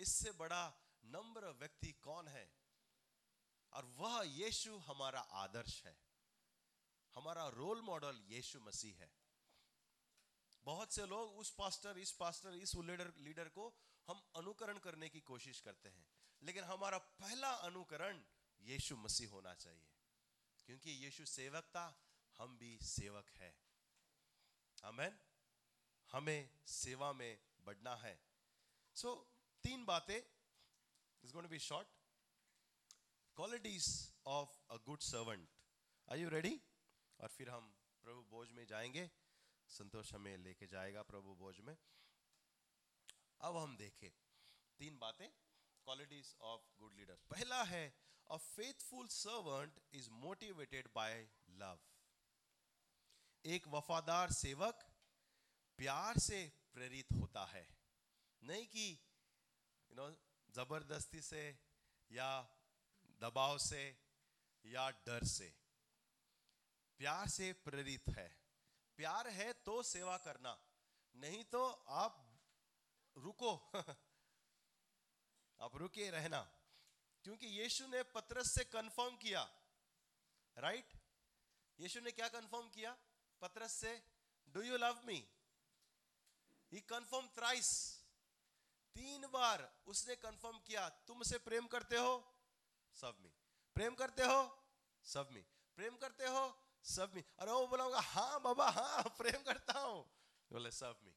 Speaker 1: इससे बड़ा नम्र व्यक्ति कौन है? और वह यीशु हमारा आदर्श है। हमारा रोल मॉडल यीशु मसीह है। बहुत से लोग उस पास्टर इस पास्टर इस लीडर लीडर को हम अनुकरण करने की कोशिश करते हैं। लेकिन हमारा पहला अनुकरण यीशु मसीह होना चाहिए। क्योंकि यीशु सेवक था हम भी सेवक है। अमेन हमें सेवा में बढ़ना है। सो so, तीन बातें is going to be short qualities of a good servant are you ready और फिर हम प्रभु बोझ में जाएँगे। संतोष हमें लेके जाएगा प्रभु बोझ में। अब हम देखें तीन बातें क्वालिटीज ऑफ़ गुड लीडर पहला है a faithful servant is motivated by love एक वफादार सेवक प्यार से प्रेरित होता है। नहीं कि यू नो ज़बरदस्ती से या दबाव से या डर से। प्यार से प्रेरित है। प्यार है तो सेवा करना, नहीं तो आप रुको। (laughs) आप रुके रहना। क्योंकि यीशु ने पत्रस से कंफर्म किया राइट यीशु ने क्या कंफर्म किया? पत्रस से do you love me he confirm thrice तीन बार उसने कंफर्म किया तुमसे प्रेम करते हो? सब में प्रेम करते हो? सब में प्रेम करते हो? सब में अरे वो बोला हाँ बाबा हाँ प्रेम करता हूँ। बोले सब में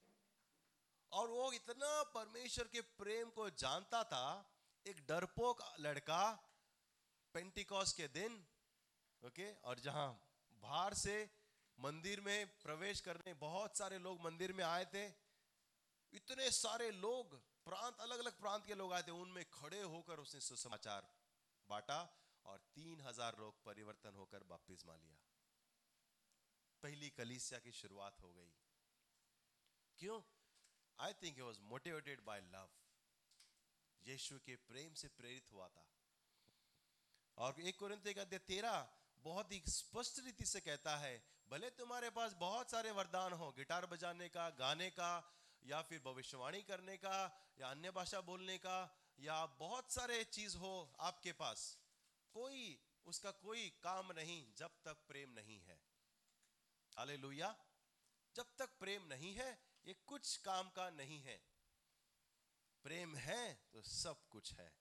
Speaker 1: और वो इतना परमेश्वर के प्रेम को जानता था, एक डरपोक लड़का पेंटिकॉस के दिन ओके और जहाँ बाहर से मंदिर में प्रवेश करने, बहुत सारे लोग मंदिर में आए थे। इतने सारे लोग, प्रांत अलग अलग प्रांत के लोग आए थे। उनमें खड़े होकर उसने सुसमाचार बांटा और तीन हज़ार लोग परिवर्तन होकर बपतिस्मा लिया। पहली कलीसिया की शुरुआत हो गई। क्यों? I think was motivated by love यीशु के प्रेम से प्रेरित हुआ था। और एक कुरिन्थियों का तेरह बहुत ही स्पष्ट रीति से कहता है, भले तुम्हारे पास बहुत सारे वरदान हो, गिटार बजाने का, गाने का, या फिर भविष्यवाणी करने का, या अन्य भाषा बोलने का, या बहुत सारे चीज़ हो आपके पास, कोई, उसका कोई काम नहीं जब तक प्रेम नहीं है। हालेलुया। जब तक प्रेम नहीं है, ये कुछ काम का नहीं है। प्रेम है तो सब कुछ है।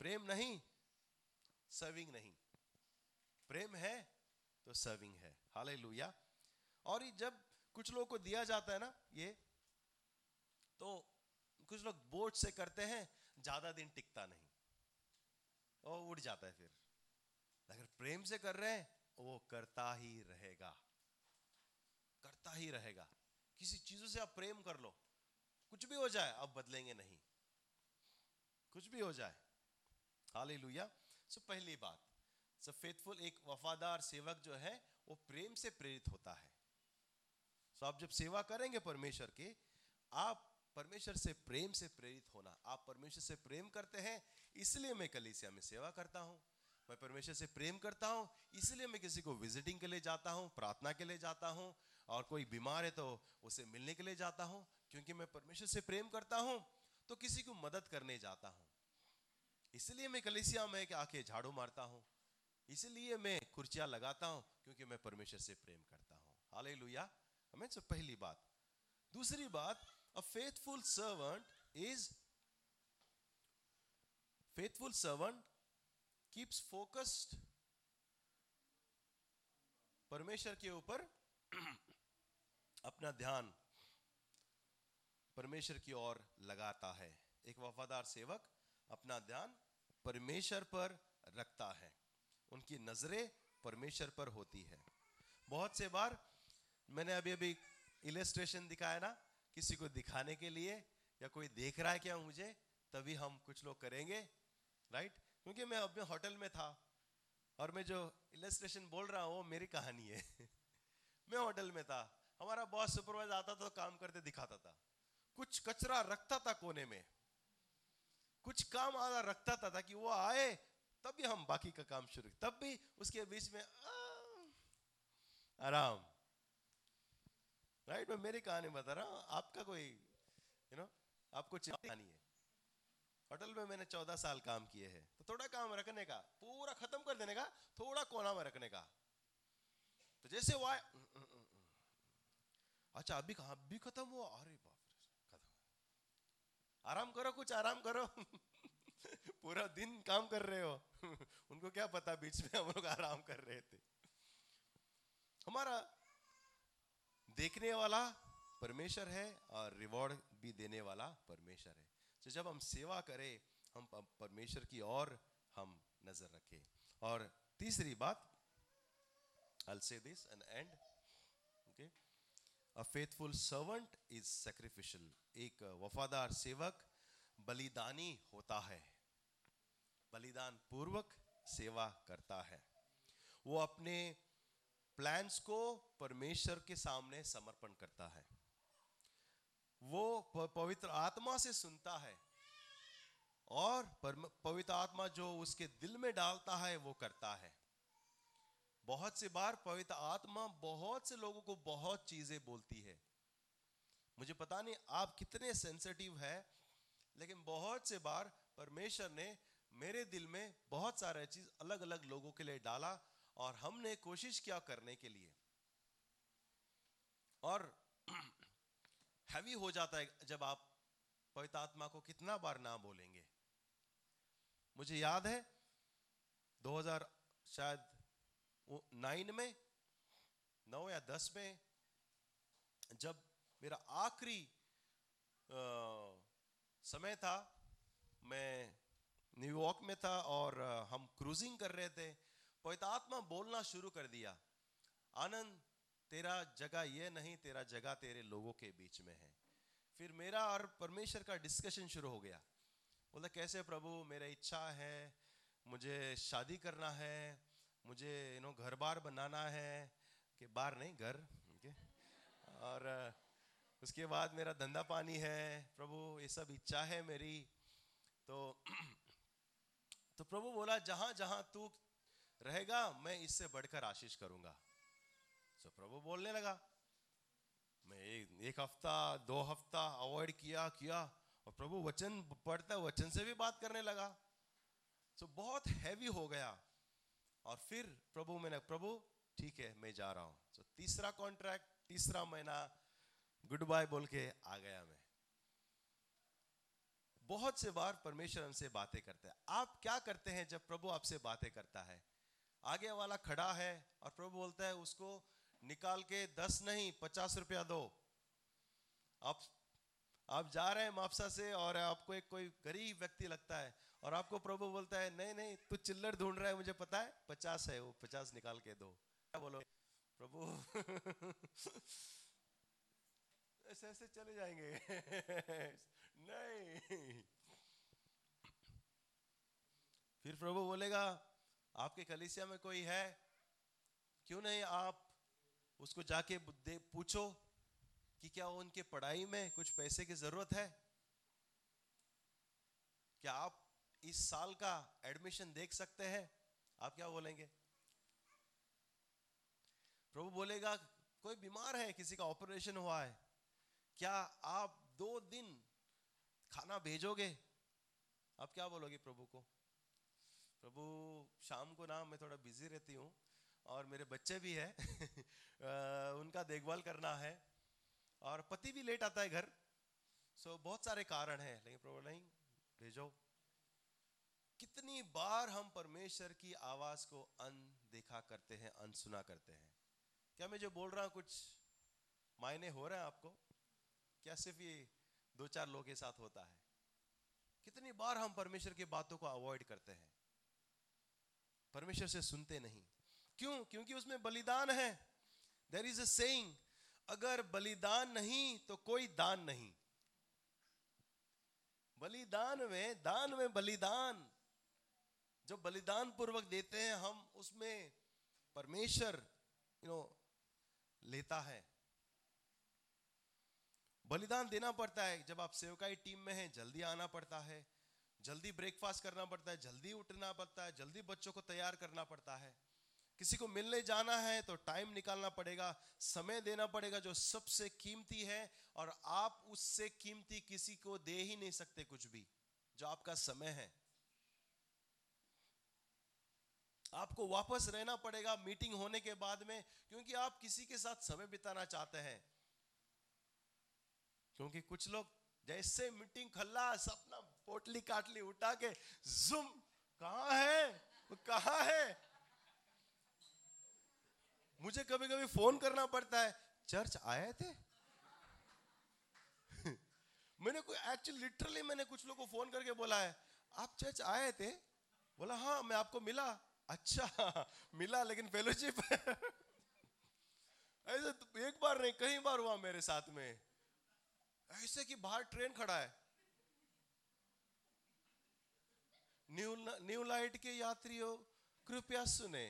Speaker 1: प्रेम नहीं सर्विंग नहीं। प्रेम है तो सर्विंग है। हालेलुया। और ये जब कुछ लोगों को दिया जाता है ना, ये तो कुछ लोग बोझ से करते हैं, ज़्यादा दिन टिकता नहीं। और उड़ जाता है फिर। अगर प्रेम से कर रहे हैं वो करता ही रहेगा। करता ही रहेगा। किसी चीज़ों से आप प्रेम कर लो। कुछ भी हो जाए अब बदलेंगे नहीं। कुछ भी हो जाए। हालेलुया। सो पहली बात, सो फेथफुल एक वफादार सेवक जो है, वो प्रेम से प्रेरित होता है। सो आप जब सेवा करेंगे परमेश्वर की, आप परमेश्वर से प्रेम से प्रेरित होना, आप परमेश्वर से प्रेम करते हैं, इसलिए मैं कलीसिया में सेवा करता हूँ। मैं परमेश्वर से प्रेम करता हूँ, इसलिए मैं किसी को विजिटिंग के लिए जाता हूँ, प्रार्थना के लिए जाता हूँ, और कोई बीमार है तो उसे मिलने के लिए जाता हूँ, क्योंकि मैं परमेश्वर से प्रेम करता हूँ तो किसी को मदद करने जाता हूँ। इसलिए मैं कलिसिया में आके झाड़ू मारता हूँ, इसलिए मैं कुर्सियाँ लगाता हूँ, क्योंकि मैं परमेश्वर से प्रेम करता हूँ। हाले लुया हमें तो पहली बात। दूसरी बात a faithful servant is faithful servant keeps focused परमेश्वर के ऊपर (clears throat) अपना ध्यान परमेश्वर की ओर लगाता है। एक वफादार सेवक अपना ध्यान परमेश्वर पर रखता है। उनकी नज़रें परमेश्वर पर होती है। बहुत से बार मैंने अभी अभी इलेस्ट्रेशन दिखाया ना, किसी को दिखाने के लिए या कोई देख रहा है क्या मुझे, तभी हम कुछ लोग करेंगे राइट क्योंकि मैं अपने होटल में था और मैं जो इलेस्ट्रेशन बोल रहा हूँ, वो मेरी कहानी है। (laughs) मैं होटल में था। हमारा बॉस सुपरवाइजर आता था तो काम करते दिखाता था। कुछ कचरा रखता था कोने में। कुछ काम आधा रखता था, ताकि वो आए तब भी हम बाकी का काम शुरू तब भी उसके बीच में आराम। राइट मैं मेरी कहानी बता रहा हूँ। आपका कोई यू नो आपको कहानी है। होटल में मैंने चौदह साल काम किए हैं। तो थोड़ा काम रखने का, पूरा खत्म कर देने का, थोड़ा कोना में रखने का। तो जैसे वो अच्छा अभी कहा अभी खत्म हुआ? अरे बाप आराम करो कुछ, आराम करो। (laughs) पूरा दिन काम कर रहे हो। (laughs) उनको क्या पता बीच में हम लोग आराम कर रहे थे। हमारा देखने वाला परमेश्वर है और रिवॉर्ड भी देने वाला परमेश्वर है। तो जब हम सेवा करें, हम परमेश्वर की ओर हम नज़र रखें और तीसरी बात, I'll say this and end. Okay. A faithful servant is sacrificial. एक वफादार सेवक बलिदानी होता है बलिदान पूर्वक सेवा करता है वो अपने प्लान्स को परमेश्वर के सामने समर्पण करता है वो पवित्र आत्मा से सुनता है और पवित्र आत्मा जो उसके दिल में डालता है, वो करता है। बहुत से बार पवित्र आत्मा बहुत से लोगों को बहुत चीज़ें बोलती है। मुझे पता नहीं आप कितने सेंसिटिव है, लेकिन बहुत से बार परमेश्वर ने मेरे दिल में बहुत सारे चीज़ अलग अलग लोगों के लिए डाला और हमने कोशिश किया करने के लिए। और (clears throat) हैवी हो जाता है जब आप पवित्र आत्मा को कितना बार ना बोलेंगे। मुझे याद है 2000 शायद नाइन में, नौ या दस में जब मेरा आखिरी समय था, मैं न्यूयॉर्क में था और हम क्रूजिंग कर रहे थे, पवित्र आत्मा बोलना शुरू कर दिया। आनंद तेरा जगह ये नहीं, तेरा जगह तेरे लोगों के बीच में है। फिर मेरा और परमेश्वर का डिस्कशन शुरू हो गया। बोला, कैसे प्रभु, मेरा इच्छा है, मुझे शादी करना है, मुझे यू नो घर बार बनाना है। कि बार नहीं, घर okay? और उसके बाद मेरा धंधा पानी है, प्रभु, ये सब इच्छा है मेरी। तो (clears throat) तो प्रभु बोला जहाँ जहाँ तू रहेगा, मैं इससे बढ़कर आशीष करूँगा। तो प्रभु बोलने लगा मैं एक, एक हफ़्ता दो हफ़्ता अवॉइड किया किया और प्रभु वचन पढ़ता वचन से भी बात करने लगा। तो बहुत हैवी हो गया। और फिर प्रभु मैंने प्रभु ठीक है मैं जा रहा हूँ। तो तीसरा कॉन्ट्रैक्ट तीसरा महीना गुड बाय बोल के आ गया मैं। बहुत से बार परमेश्वर हमसे बातें करते हैं। आप क्या करते हैं जब प्रभु आपसे बातें करता है? आगे वाला खड़ा है और प्रभु बोलता है उसको निकाल के दस नहीं, पचास रुपया दो। आप आप जा रहे हैं मापसा से और आपको एक कोई गरीब व्यक्ति लगता है और आपको प्रभु बोलता है, नहीं नहीं, तू चिल्लर ढूंढ रहा है, मुझे पता है, पचास है वो, पचास निकाल के दो। क्या बोलो? प्रभु। (laughs) ऐसे ऐसे चले जाएँगे। (laughs) नहीं। फिर प्रभु बोलेगा, आपके कलिसिया में कोई है? क्यों नहीं आप उसको जाके पूछो कि क्या उनके पढ़ाई में कुछ पैसे की ज़रूरत है? क्या आप इस साल का एडमिशन देख सकते हैं? आप क्या बोलेंगे? प्रभु बोलेगा, कोई बीमार है, किसी का ऑपरेशन हुआ है, क्या आप दो दिन खाना भेजोगे? आप क्या बोलोगे प्रभु को? प्रभु, शाम को ना, मैं थोड़ा बिज़ी रहती हूँ और मेरे बच्चे भी है (laughs) उनका देखभाल करना है। और पति भी लेट आता है घर सो बहुत सारे कारण हैं। लेकिन प्रभु नहीं, भेजो। कितनी बार हम परमेश्वर की आवाज़ को अनदेखा करते हैं, अनसुना करते हैं। क्या मैं जो बोल रहा हूँ, कुछ मायने हो रहा है आपको? क्या सिर्फ़ ये दो चार लोगों के साथ होता है? कितनी बार हम परमेश्वर की बातों को अवॉइड करते हैं? परमेश्वर से सुनते नहीं। क्यों? क्योंकि उसमें बलिदान है। देर इज़ अ सेइंग अगर बलिदान नहीं तो कोई दान नहीं। बलिदान में, दान में बलिदान। जो बलिदान पूर्वक देते हैं, हम उसमें परमेश्वर यू नो लेता है। बलिदान देना पड़ता है। जब आप सेवकाई टीम में हैं, जल्दी आना पड़ता है। जल्दी ब्रेकफास्ट करना पड़ता है। जल्दी उठना पड़ता है। जल्दी बच्चों को तैयार करना पड़ता है। किसी को मिलने जाना है तो टाइम निकालना पड़ेगा, समय देना पड़ेगा जो सबसे कीमती है और आप उससे कीमती किसी को दे ही नहीं सकते कुछ भी, जो आपका समय है। आपको वापस रहना पड़ेगा मीटिंग होने के बाद में, क्योंकि आप किसी के साथ समय बिताना चाहते हैं। क्योंकि कुछ लोग जैसे मीटिंग खल्लास अपना पोटली काटली उठा के, जुम, कहा है? कहा है? मुझे कभी कभी फ़ोन करना पड़ता है, चर्च आए थे? (laughs) मैंने कोई एक्चुअली लिटरली मैंने कुछ लोगों को फ़ोन करके बोला है, आप चर्च आए थे? बोला हाँ मैं आपको मिला। अच्छा (laughs) मिला, लेकिन फेलोशिप (laughs) ऐसे तो एक बार नहीं, कई बार हुआ मेरे साथ में। ऐसे कि बाहर ट्रेन खड़ा है। न्यू न्यू लाइट के यात्रियों, कृपया सुने,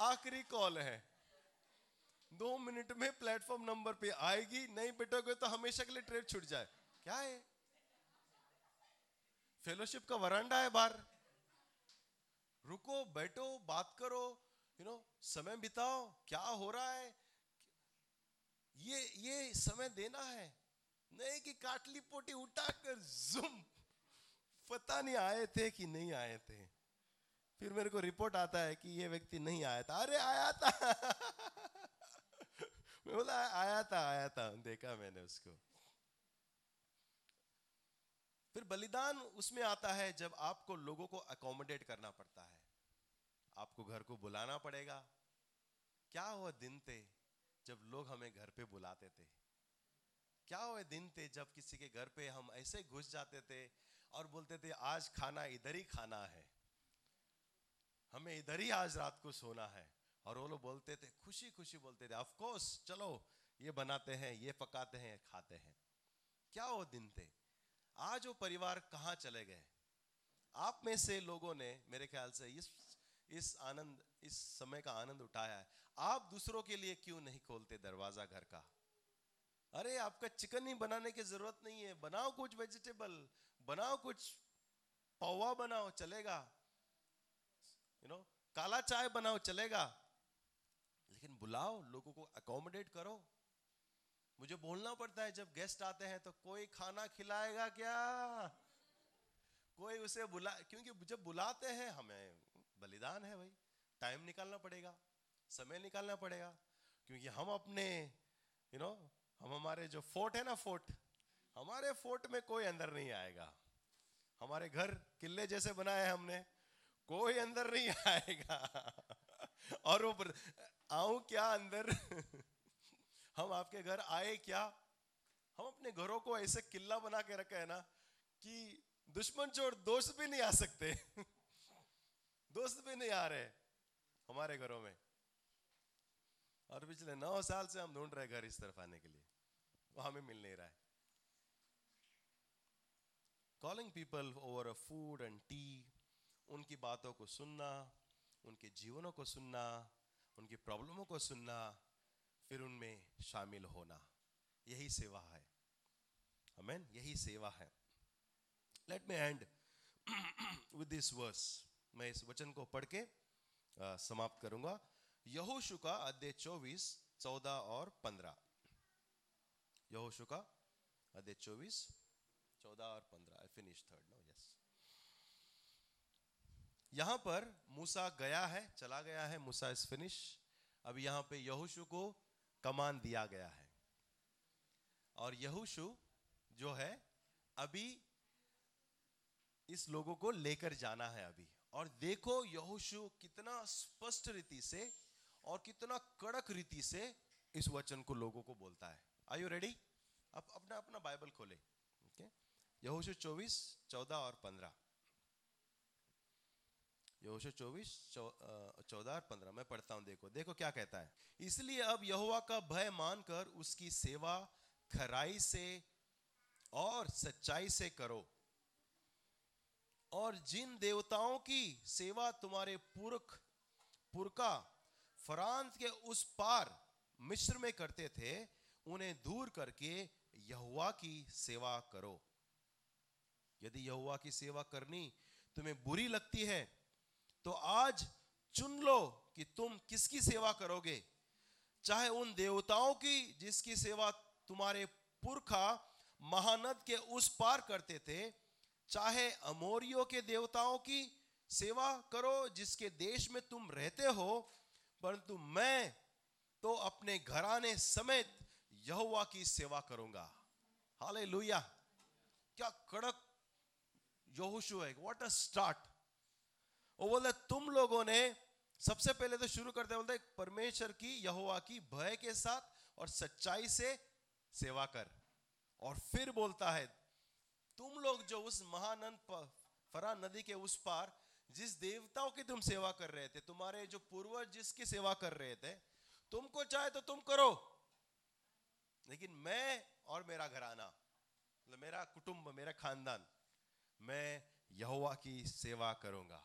Speaker 1: आखिरी कॉल है। दो मिनट में प्लेटफॉर्म नंबर पे आएगी, नहीं बैठोगे तो हमेशा के लिए ट्रेन छूट जाए। क्या है? फेलोशिप का वरांडा है बाहर। रुको, बैठो, बात करो यू नो समय बिताओ, क्या हो रहा है? ये ये समय देना है। नहीं कि काटली पोटी उठाकर जुम। पता नहीं आए थे कि नहीं आए थे। फिर मेरे को रिपोर्ट आता है कि ये व्यक्ति नहीं आया था। अरे, आया था। (laughs) मैं (laughs) बोला, आया था आया था, देखा मैंने उसको. फिर बलिदान उसमें आता है जब आपको लोगों को अकोमोडेट करना पड़ता है। आपको घर को बुलाना पड़ेगा। क्या वो दिन थे जब लोग हमें घर पे बुलाते थे? क्या वो दिन थे जब किसी के घर पे हम ऐसे घुस जाते थे और बोलते थे, आज खाना, इधर ही खाना है। हमें इधर ही आज रात को सोना है। और वो लोग बोलते थे खुशी खुशी बोलते थे ऑफ़ कोर्स चलो ये बनाते हैं ये पकाते हैं खाते हैं। क्या वो दिन थे? आज वो परिवार कहाँ चले गए? आप में से लोगों ने मेरे ख्याल से इस इस आनंद इस समय का आनंद उठाया है। आप दूसरों के लिए क्यों नहीं खोलते दरवाज़ा घर का? अरे आपका चिकन ही बनाने की ज़रूरत नहीं है। बनाओ कुछ वेजिटेबल बनाओ कुछ पौवा बनाओ चलेगा। यू you नो know, काला चाय बनाओ चलेगा। लेकिन बुलाओ, लोगों को अकोमोडेट करो। मुझे बोलना पड़ता है, जब गेस्ट आते हैं तो कोई खाना खिलाएगा क्या? कोई उसे बुला, क्योंकि जब बुलाते हैं, हमें बलिदान है भाई। टाइम निकालना पड़ेगा, समय निकालना पड़ेगा, क्योंकि हम अपने यू नो हम हमारे जो फोर्ट है ना फोर्ट हमारे फोर्ट में कोई अंदर नहीं आएगा। हमारे घर किले जैसे बनाए हमने, कोई अंदर नहीं आएगा। (laughs) और वो आऊँ क्या अंदर? (laughs) हम आपके घर आए क्या? हम अपने घरों को ऐसे किला बना के रखे है ना, कि दुश्मन चोर दोस्त भी नहीं आ सकते। (laughs) दोस्त भी नहीं आ रहे हमारे घरों में। और पिछले नौ साल से हम ढूंढ रहे घर इस तरफ़ आने के लिए। वो हमें मिल नहीं रहा है। Calling people over a food and tea उनकी बातों को सुनना, उनके जीवनों को सुनना उनकी प्रॉब्लमों को सुनना फिर उनमें शामिल होना। यही सेवा है। अमेन यही सेवा है। Let me end with this verse मैं इस वचन को पढ़ के आ, समाप्त करूँगा। यहोशु का अध्याय चौबीस चौदह और पंद्रह। यहोशु का अध्याय चौबीस चौदह और पंद्रह। I finish third no yes यहाँ पर मूसा गया है, चला गया है, मूसा इज़ फिनिश। अब यहाँ पे यहोशु को कमान दिया गया है। और यहोशु जो है, अभी इस लोगों को लेकर जाना है अभी। और देखो यहोशु कितना स्पष्ट रीति से और कितना कड़क रीति से इस वचन को लोगों को बोलता है। आर यू रेडी अब अपना अपना बाइबल खोले ओके यहोशु चौबीस, चौदह और पंद्रह। चौबीस चौदह और पंद्रह, मैं पढ़ता हूँ, देखो देखो क्या कहता है। इसलिए अब यहोवा का भय मानकर उसकी सेवा खराई से और सच्चाई से करो। और जिन देवताओं की सेवा तुम्हारे पुरख पुरका फ्रांस के उस पार मिश्र में करते थे, उन्हें दूर करके यहुआ की सेवा करो। यदि यहुआ की सेवा करनी तुम्हें बुरी लगती है तो आज चुन लो कि तुम किसकी सेवा करोगे। चाहे उन देवताओं की जिसकी सेवा तुम्हारे पुरखा महानद के उस पार करते थे, चाहे अमोरियों के देवताओं की सेवा करो जिसके देश में तुम रहते हो, परंतु मैं तो अपने घराने समेत यहुआ की सेवा करूँगा। हाले क्या कड़क यहोशु है। व्हाट अ स्टार्ट वो बोलते तुम लोगों ने सबसे पहले तो शुरू करते बोलते परमेश्वर की, यहोवा की भय के साथ और सच्चाई से सेवा कर। और फिर बोलता है, तुम लोग जो उस महानंद फरा नदी के उस पार, जिस देवताओं की तुम सेवा कर रहे थे, तुम्हारे जो पूर्वज जिसकी सेवा कर रहे थे, तुमको चाहे तो तुम करो। लेकिन मैं और मेरा घराना मतलब मेरा कुटुंब, मेरा खानदान, मैं यहोवा की सेवा करूँगा।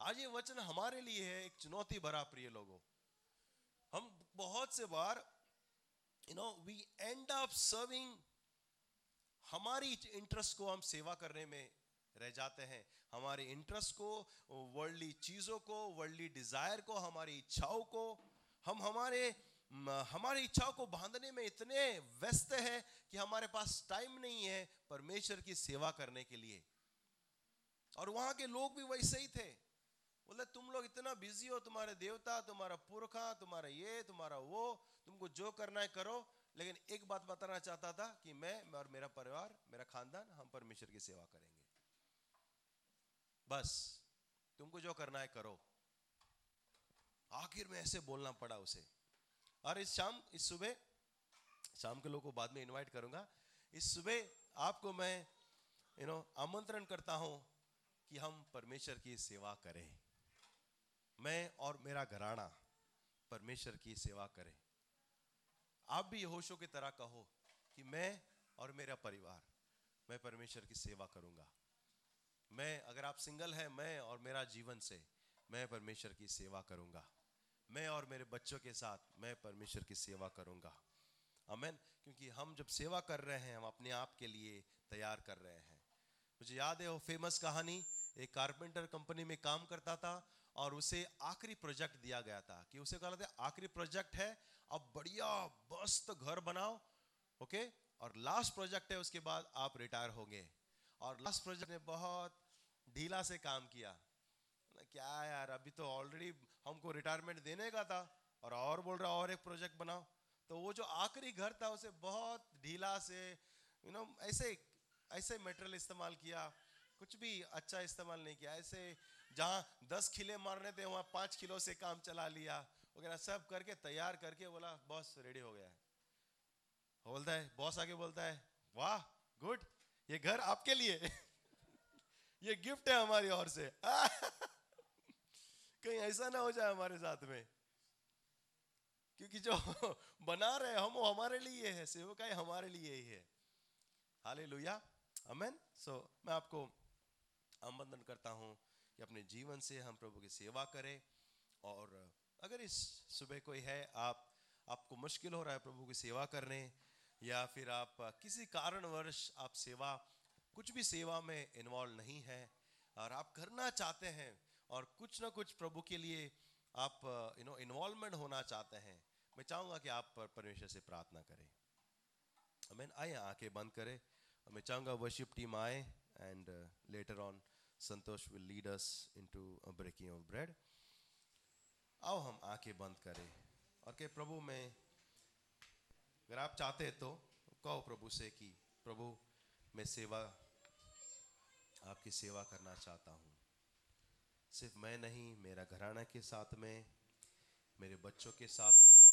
Speaker 1: आज ये वचन हमारे लिए है, एक चुनौती भरा प्रिय लोगों। हम बहुत से बार you know we end up serving हमारी इंटरेस्ट को हम सेवा करने में रह जाते हैं। हमारे इंटरेस्ट को वर्ल्डली चीज़ों को वर्ल्डली डिज़ायर को, हमारी इच्छाओं को, हम हमारे हमारी इच्छाओं को बांधने में इतने व्यस्त हैं कि हमारे पास टाइम नहीं है परमेश्वर की सेवा करने के लिए। और वहाँ के लोग भी वैसे ही थे। बोले, तुम लोग इतना बिज़ी हो, तुम्हारे देवता, तुम्हारा पुरखा, तुम्हारा ये, तुम्हारा वो, तुमको जो करना है करो। लेकिन एक बात बताना चाहता था कि मैं और मेरा परिवार, मेरा खानदान, हम परमेश्वर की सेवा करेंगे। बस, तुमको जो करना है करो। आखिर में ऐसे बोलना पड़ा उसे। और इस शाम, इस सुबह, शाम के लोगों को बाद में इनवाइट करूँगा। इस सुबह आपको मैं यू नो आमंत्रण करता हूँ कि हम परमेश्वर की सेवा करें। मैं और मेरा घराना परमेश्वर की सेवा करें। आप भी होशों की तरह कहो कि मैं और मेरा परिवार, मैं परमेश्वर की सेवा करूँगा। मैं, अगर आप सिंगल हैं, मैं और मेरा जीवन से मैं परमेश्वर की सेवा करूँगा। मैं और मेरे बच्चों के साथ मैं परमेश्वर की सेवा करूँगा। अमेन क्योंकि हम जब सेवा कर रहे हैं, हम अपने आप के लिए तैयार कर रहे हैं। मुझे याद है वो फ़ेमस कहानी, एक कारपेंटर कंपनी में काम करता था और उसे आखिरी प्रोजेक्ट दिया गया था, कि उसे कहा था, आखिरी प्रोजेक्ट है, अब बढ़िया, मस्त घर बनाओ। ओके और लास्ट प्रोजेक्ट है, उसके बाद आप रिटायर होंगे। और लास्ट प्रोजेक्ट ने बहुत ढीला से काम किया। क्या यार, अभी तो ऑलरेडी हमको रिटायरमेंट देने का था, और और बोल रहा, और एक प्रोजेक्ट बनाओ। तो वो जो आखिरी घर था, उसे बहुत ढीला से यू नो ऐसे ऐसे मटेरियल इस्तेमाल किया, कुछ भी अच्छा इस्तेमाल नहीं किया, ऐसे जहाँ दस खिले मारने थे, वहाँ पाँच किलो से काम चला लिया। वगैरह सब करके तैयार करके, बोला, बॉस रेडी हो गया है। बोलता है, बॉस आके बोलता है, वाह, गुड, ये घर आपके लिए (laughs) ये गिफ्ट है हमारी ओर से। (laughs) कहीं ऐसा ना हो जाए हमारे साथ में। क्योंकि जो (laughs) बना रहे हम वो हमारे लिए है सेवकाई हमारे लिए ही है। हाले लुया अमेन सो मैं आपको आमंत्रण करता हूँ। कि अपने जीवन से हम प्रभु की सेवा करें। और अगर इस सुबह कोई है, आप, आपको मुश्किल हो रहा है प्रभु की सेवा करने, या फिर आप किसी कारणवश आप सेवा, कुछ भी सेवा में इन्वॉल्व नहीं है, और आप करना चाहते हैं, और कुछ ना कुछ प्रभु के लिए आप यू नो इन्वॉल्वमेंट होना चाहते हैं, मैं चाहूँगा कि आप परमेश्वर से प्रार्थना करें। मैं आए आँखें बंद करें। मैं चाहूँगा वर्शिप टीम आए and later on Santosh will lead us into breaking of bread आओ हम आँखें बंद करें। और के प्रभु, में, अगर आप चाहते हैं तो कहो प्रभु से कि, प्रभु, मैं सेवा, आपकी सेवा करना चाहता हूँ। सिर्फ़ मैं नहीं, मेरा घराना के साथ में, मेरे बच्चों के साथ में,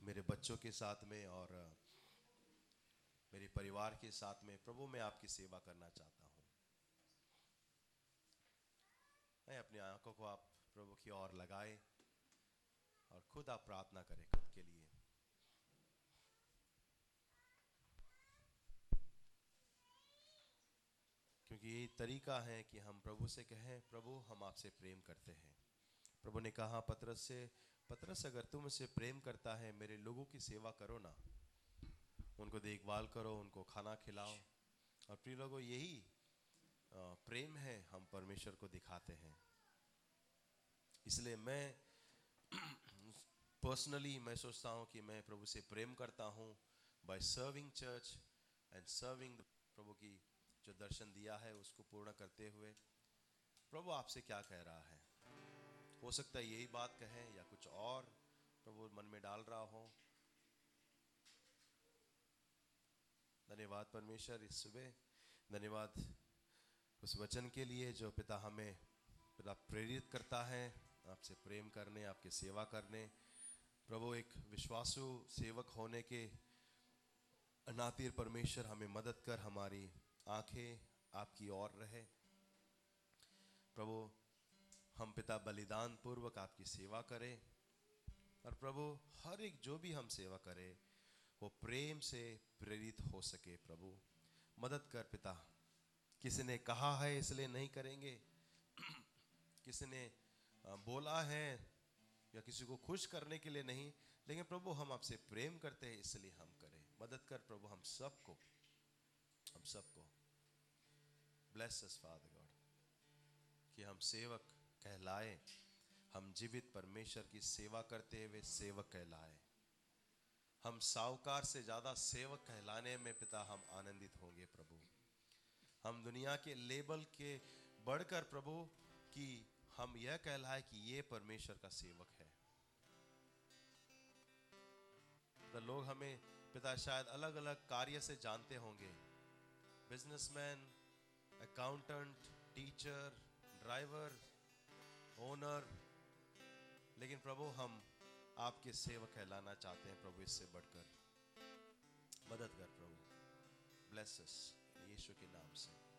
Speaker 1: मेरे बच्चों के साथ में और मेरे परिवार के साथ में, प्रभु, मैं आपकी सेवा करना चाहता हूँ। मैं अपनी आँखों को आप प्रभु की ओर लगाए और खुद आप प्रार्थना करें खुद के लिए। क्योंकि ये तरीका है कि हम प्रभु से कहें, प्रभु, हम आपसे प्रेम करते हैं। प्रभु ने कहा, पत्रस से, पत्रस अगर तुम से प्रेम करता है, मेरे लोगों की सेवा करो ना। उनको देखभाल करो, उनको खाना खिलाओ। और प्रिय लोगों, यही प्रेम है, हम परमेश्वर को दिखाते हैं। इसलिए मैं पर्सनली मैं सोचता हूँ कि मैं प्रभु से प्रेम करता हूँ by serving church and serving प्रभु की जो दर्शन दिया है, उसको पूर्ण करते हुए। प्रभु आपसे क्या कह रहा है? हो सकता है यही बात कहें या कुछ और प्रभु मन में डाल रहा हो। धन्यवाद परमेश्वर इस सुबह। धन्यवाद उस वचन के लिए जो पिता हमें पिता प्रेरित करता है, आपसे प्रेम करने, आपकी सेवा करने। प्रभु, एक विश्वासु सेवक होने के नातिर परमेश्वर हमें मदद कर, हमारी आँखें आपकी ओर रहे। प्रभु, हम पिता बलिदान पूर्वक आपकी सेवा करें और प्रभु, हर एक जो भी हम सेवा करें वो प्रेम से प्रेरित हो सके प्रभु। मदद कर पिता। किसी ने कहा है इसलिए नहीं करेंगे? (clears throat) किसी ने बोला है या किसी को खुश करने के लिए नहीं? लेकिन प्रभु हम आपसे प्रेम करते हैं, इसलिए हम करें। मदद कर प्रभु हम सबको। हम सबको। ब्लेस अस फादर गॉड कि हम सेवक कहलाए। हम जीवित परमेश्वर की सेवा करते हुए सेवक कहलाए। हम साहूकार से ज़्यादा सेवक कहलाने में पिता हम आनंदित होंगे प्रभु। हम दुनिया के लेबल के बढ़कर प्रभु कि हम यह कहलाए कि ये परमेश्वर का सेवक है। तो लोग हमें पिता शायद अलग अलग कार्य से जानते होंगे। Businessman accountant teacher driver owner लेकिन प्रभु हम आपके सेवक कहलाना चाहते हैं प्रभु, इससे बढ़कर। मदद कर प्रभु। ब्लेस यीशु के नाम से।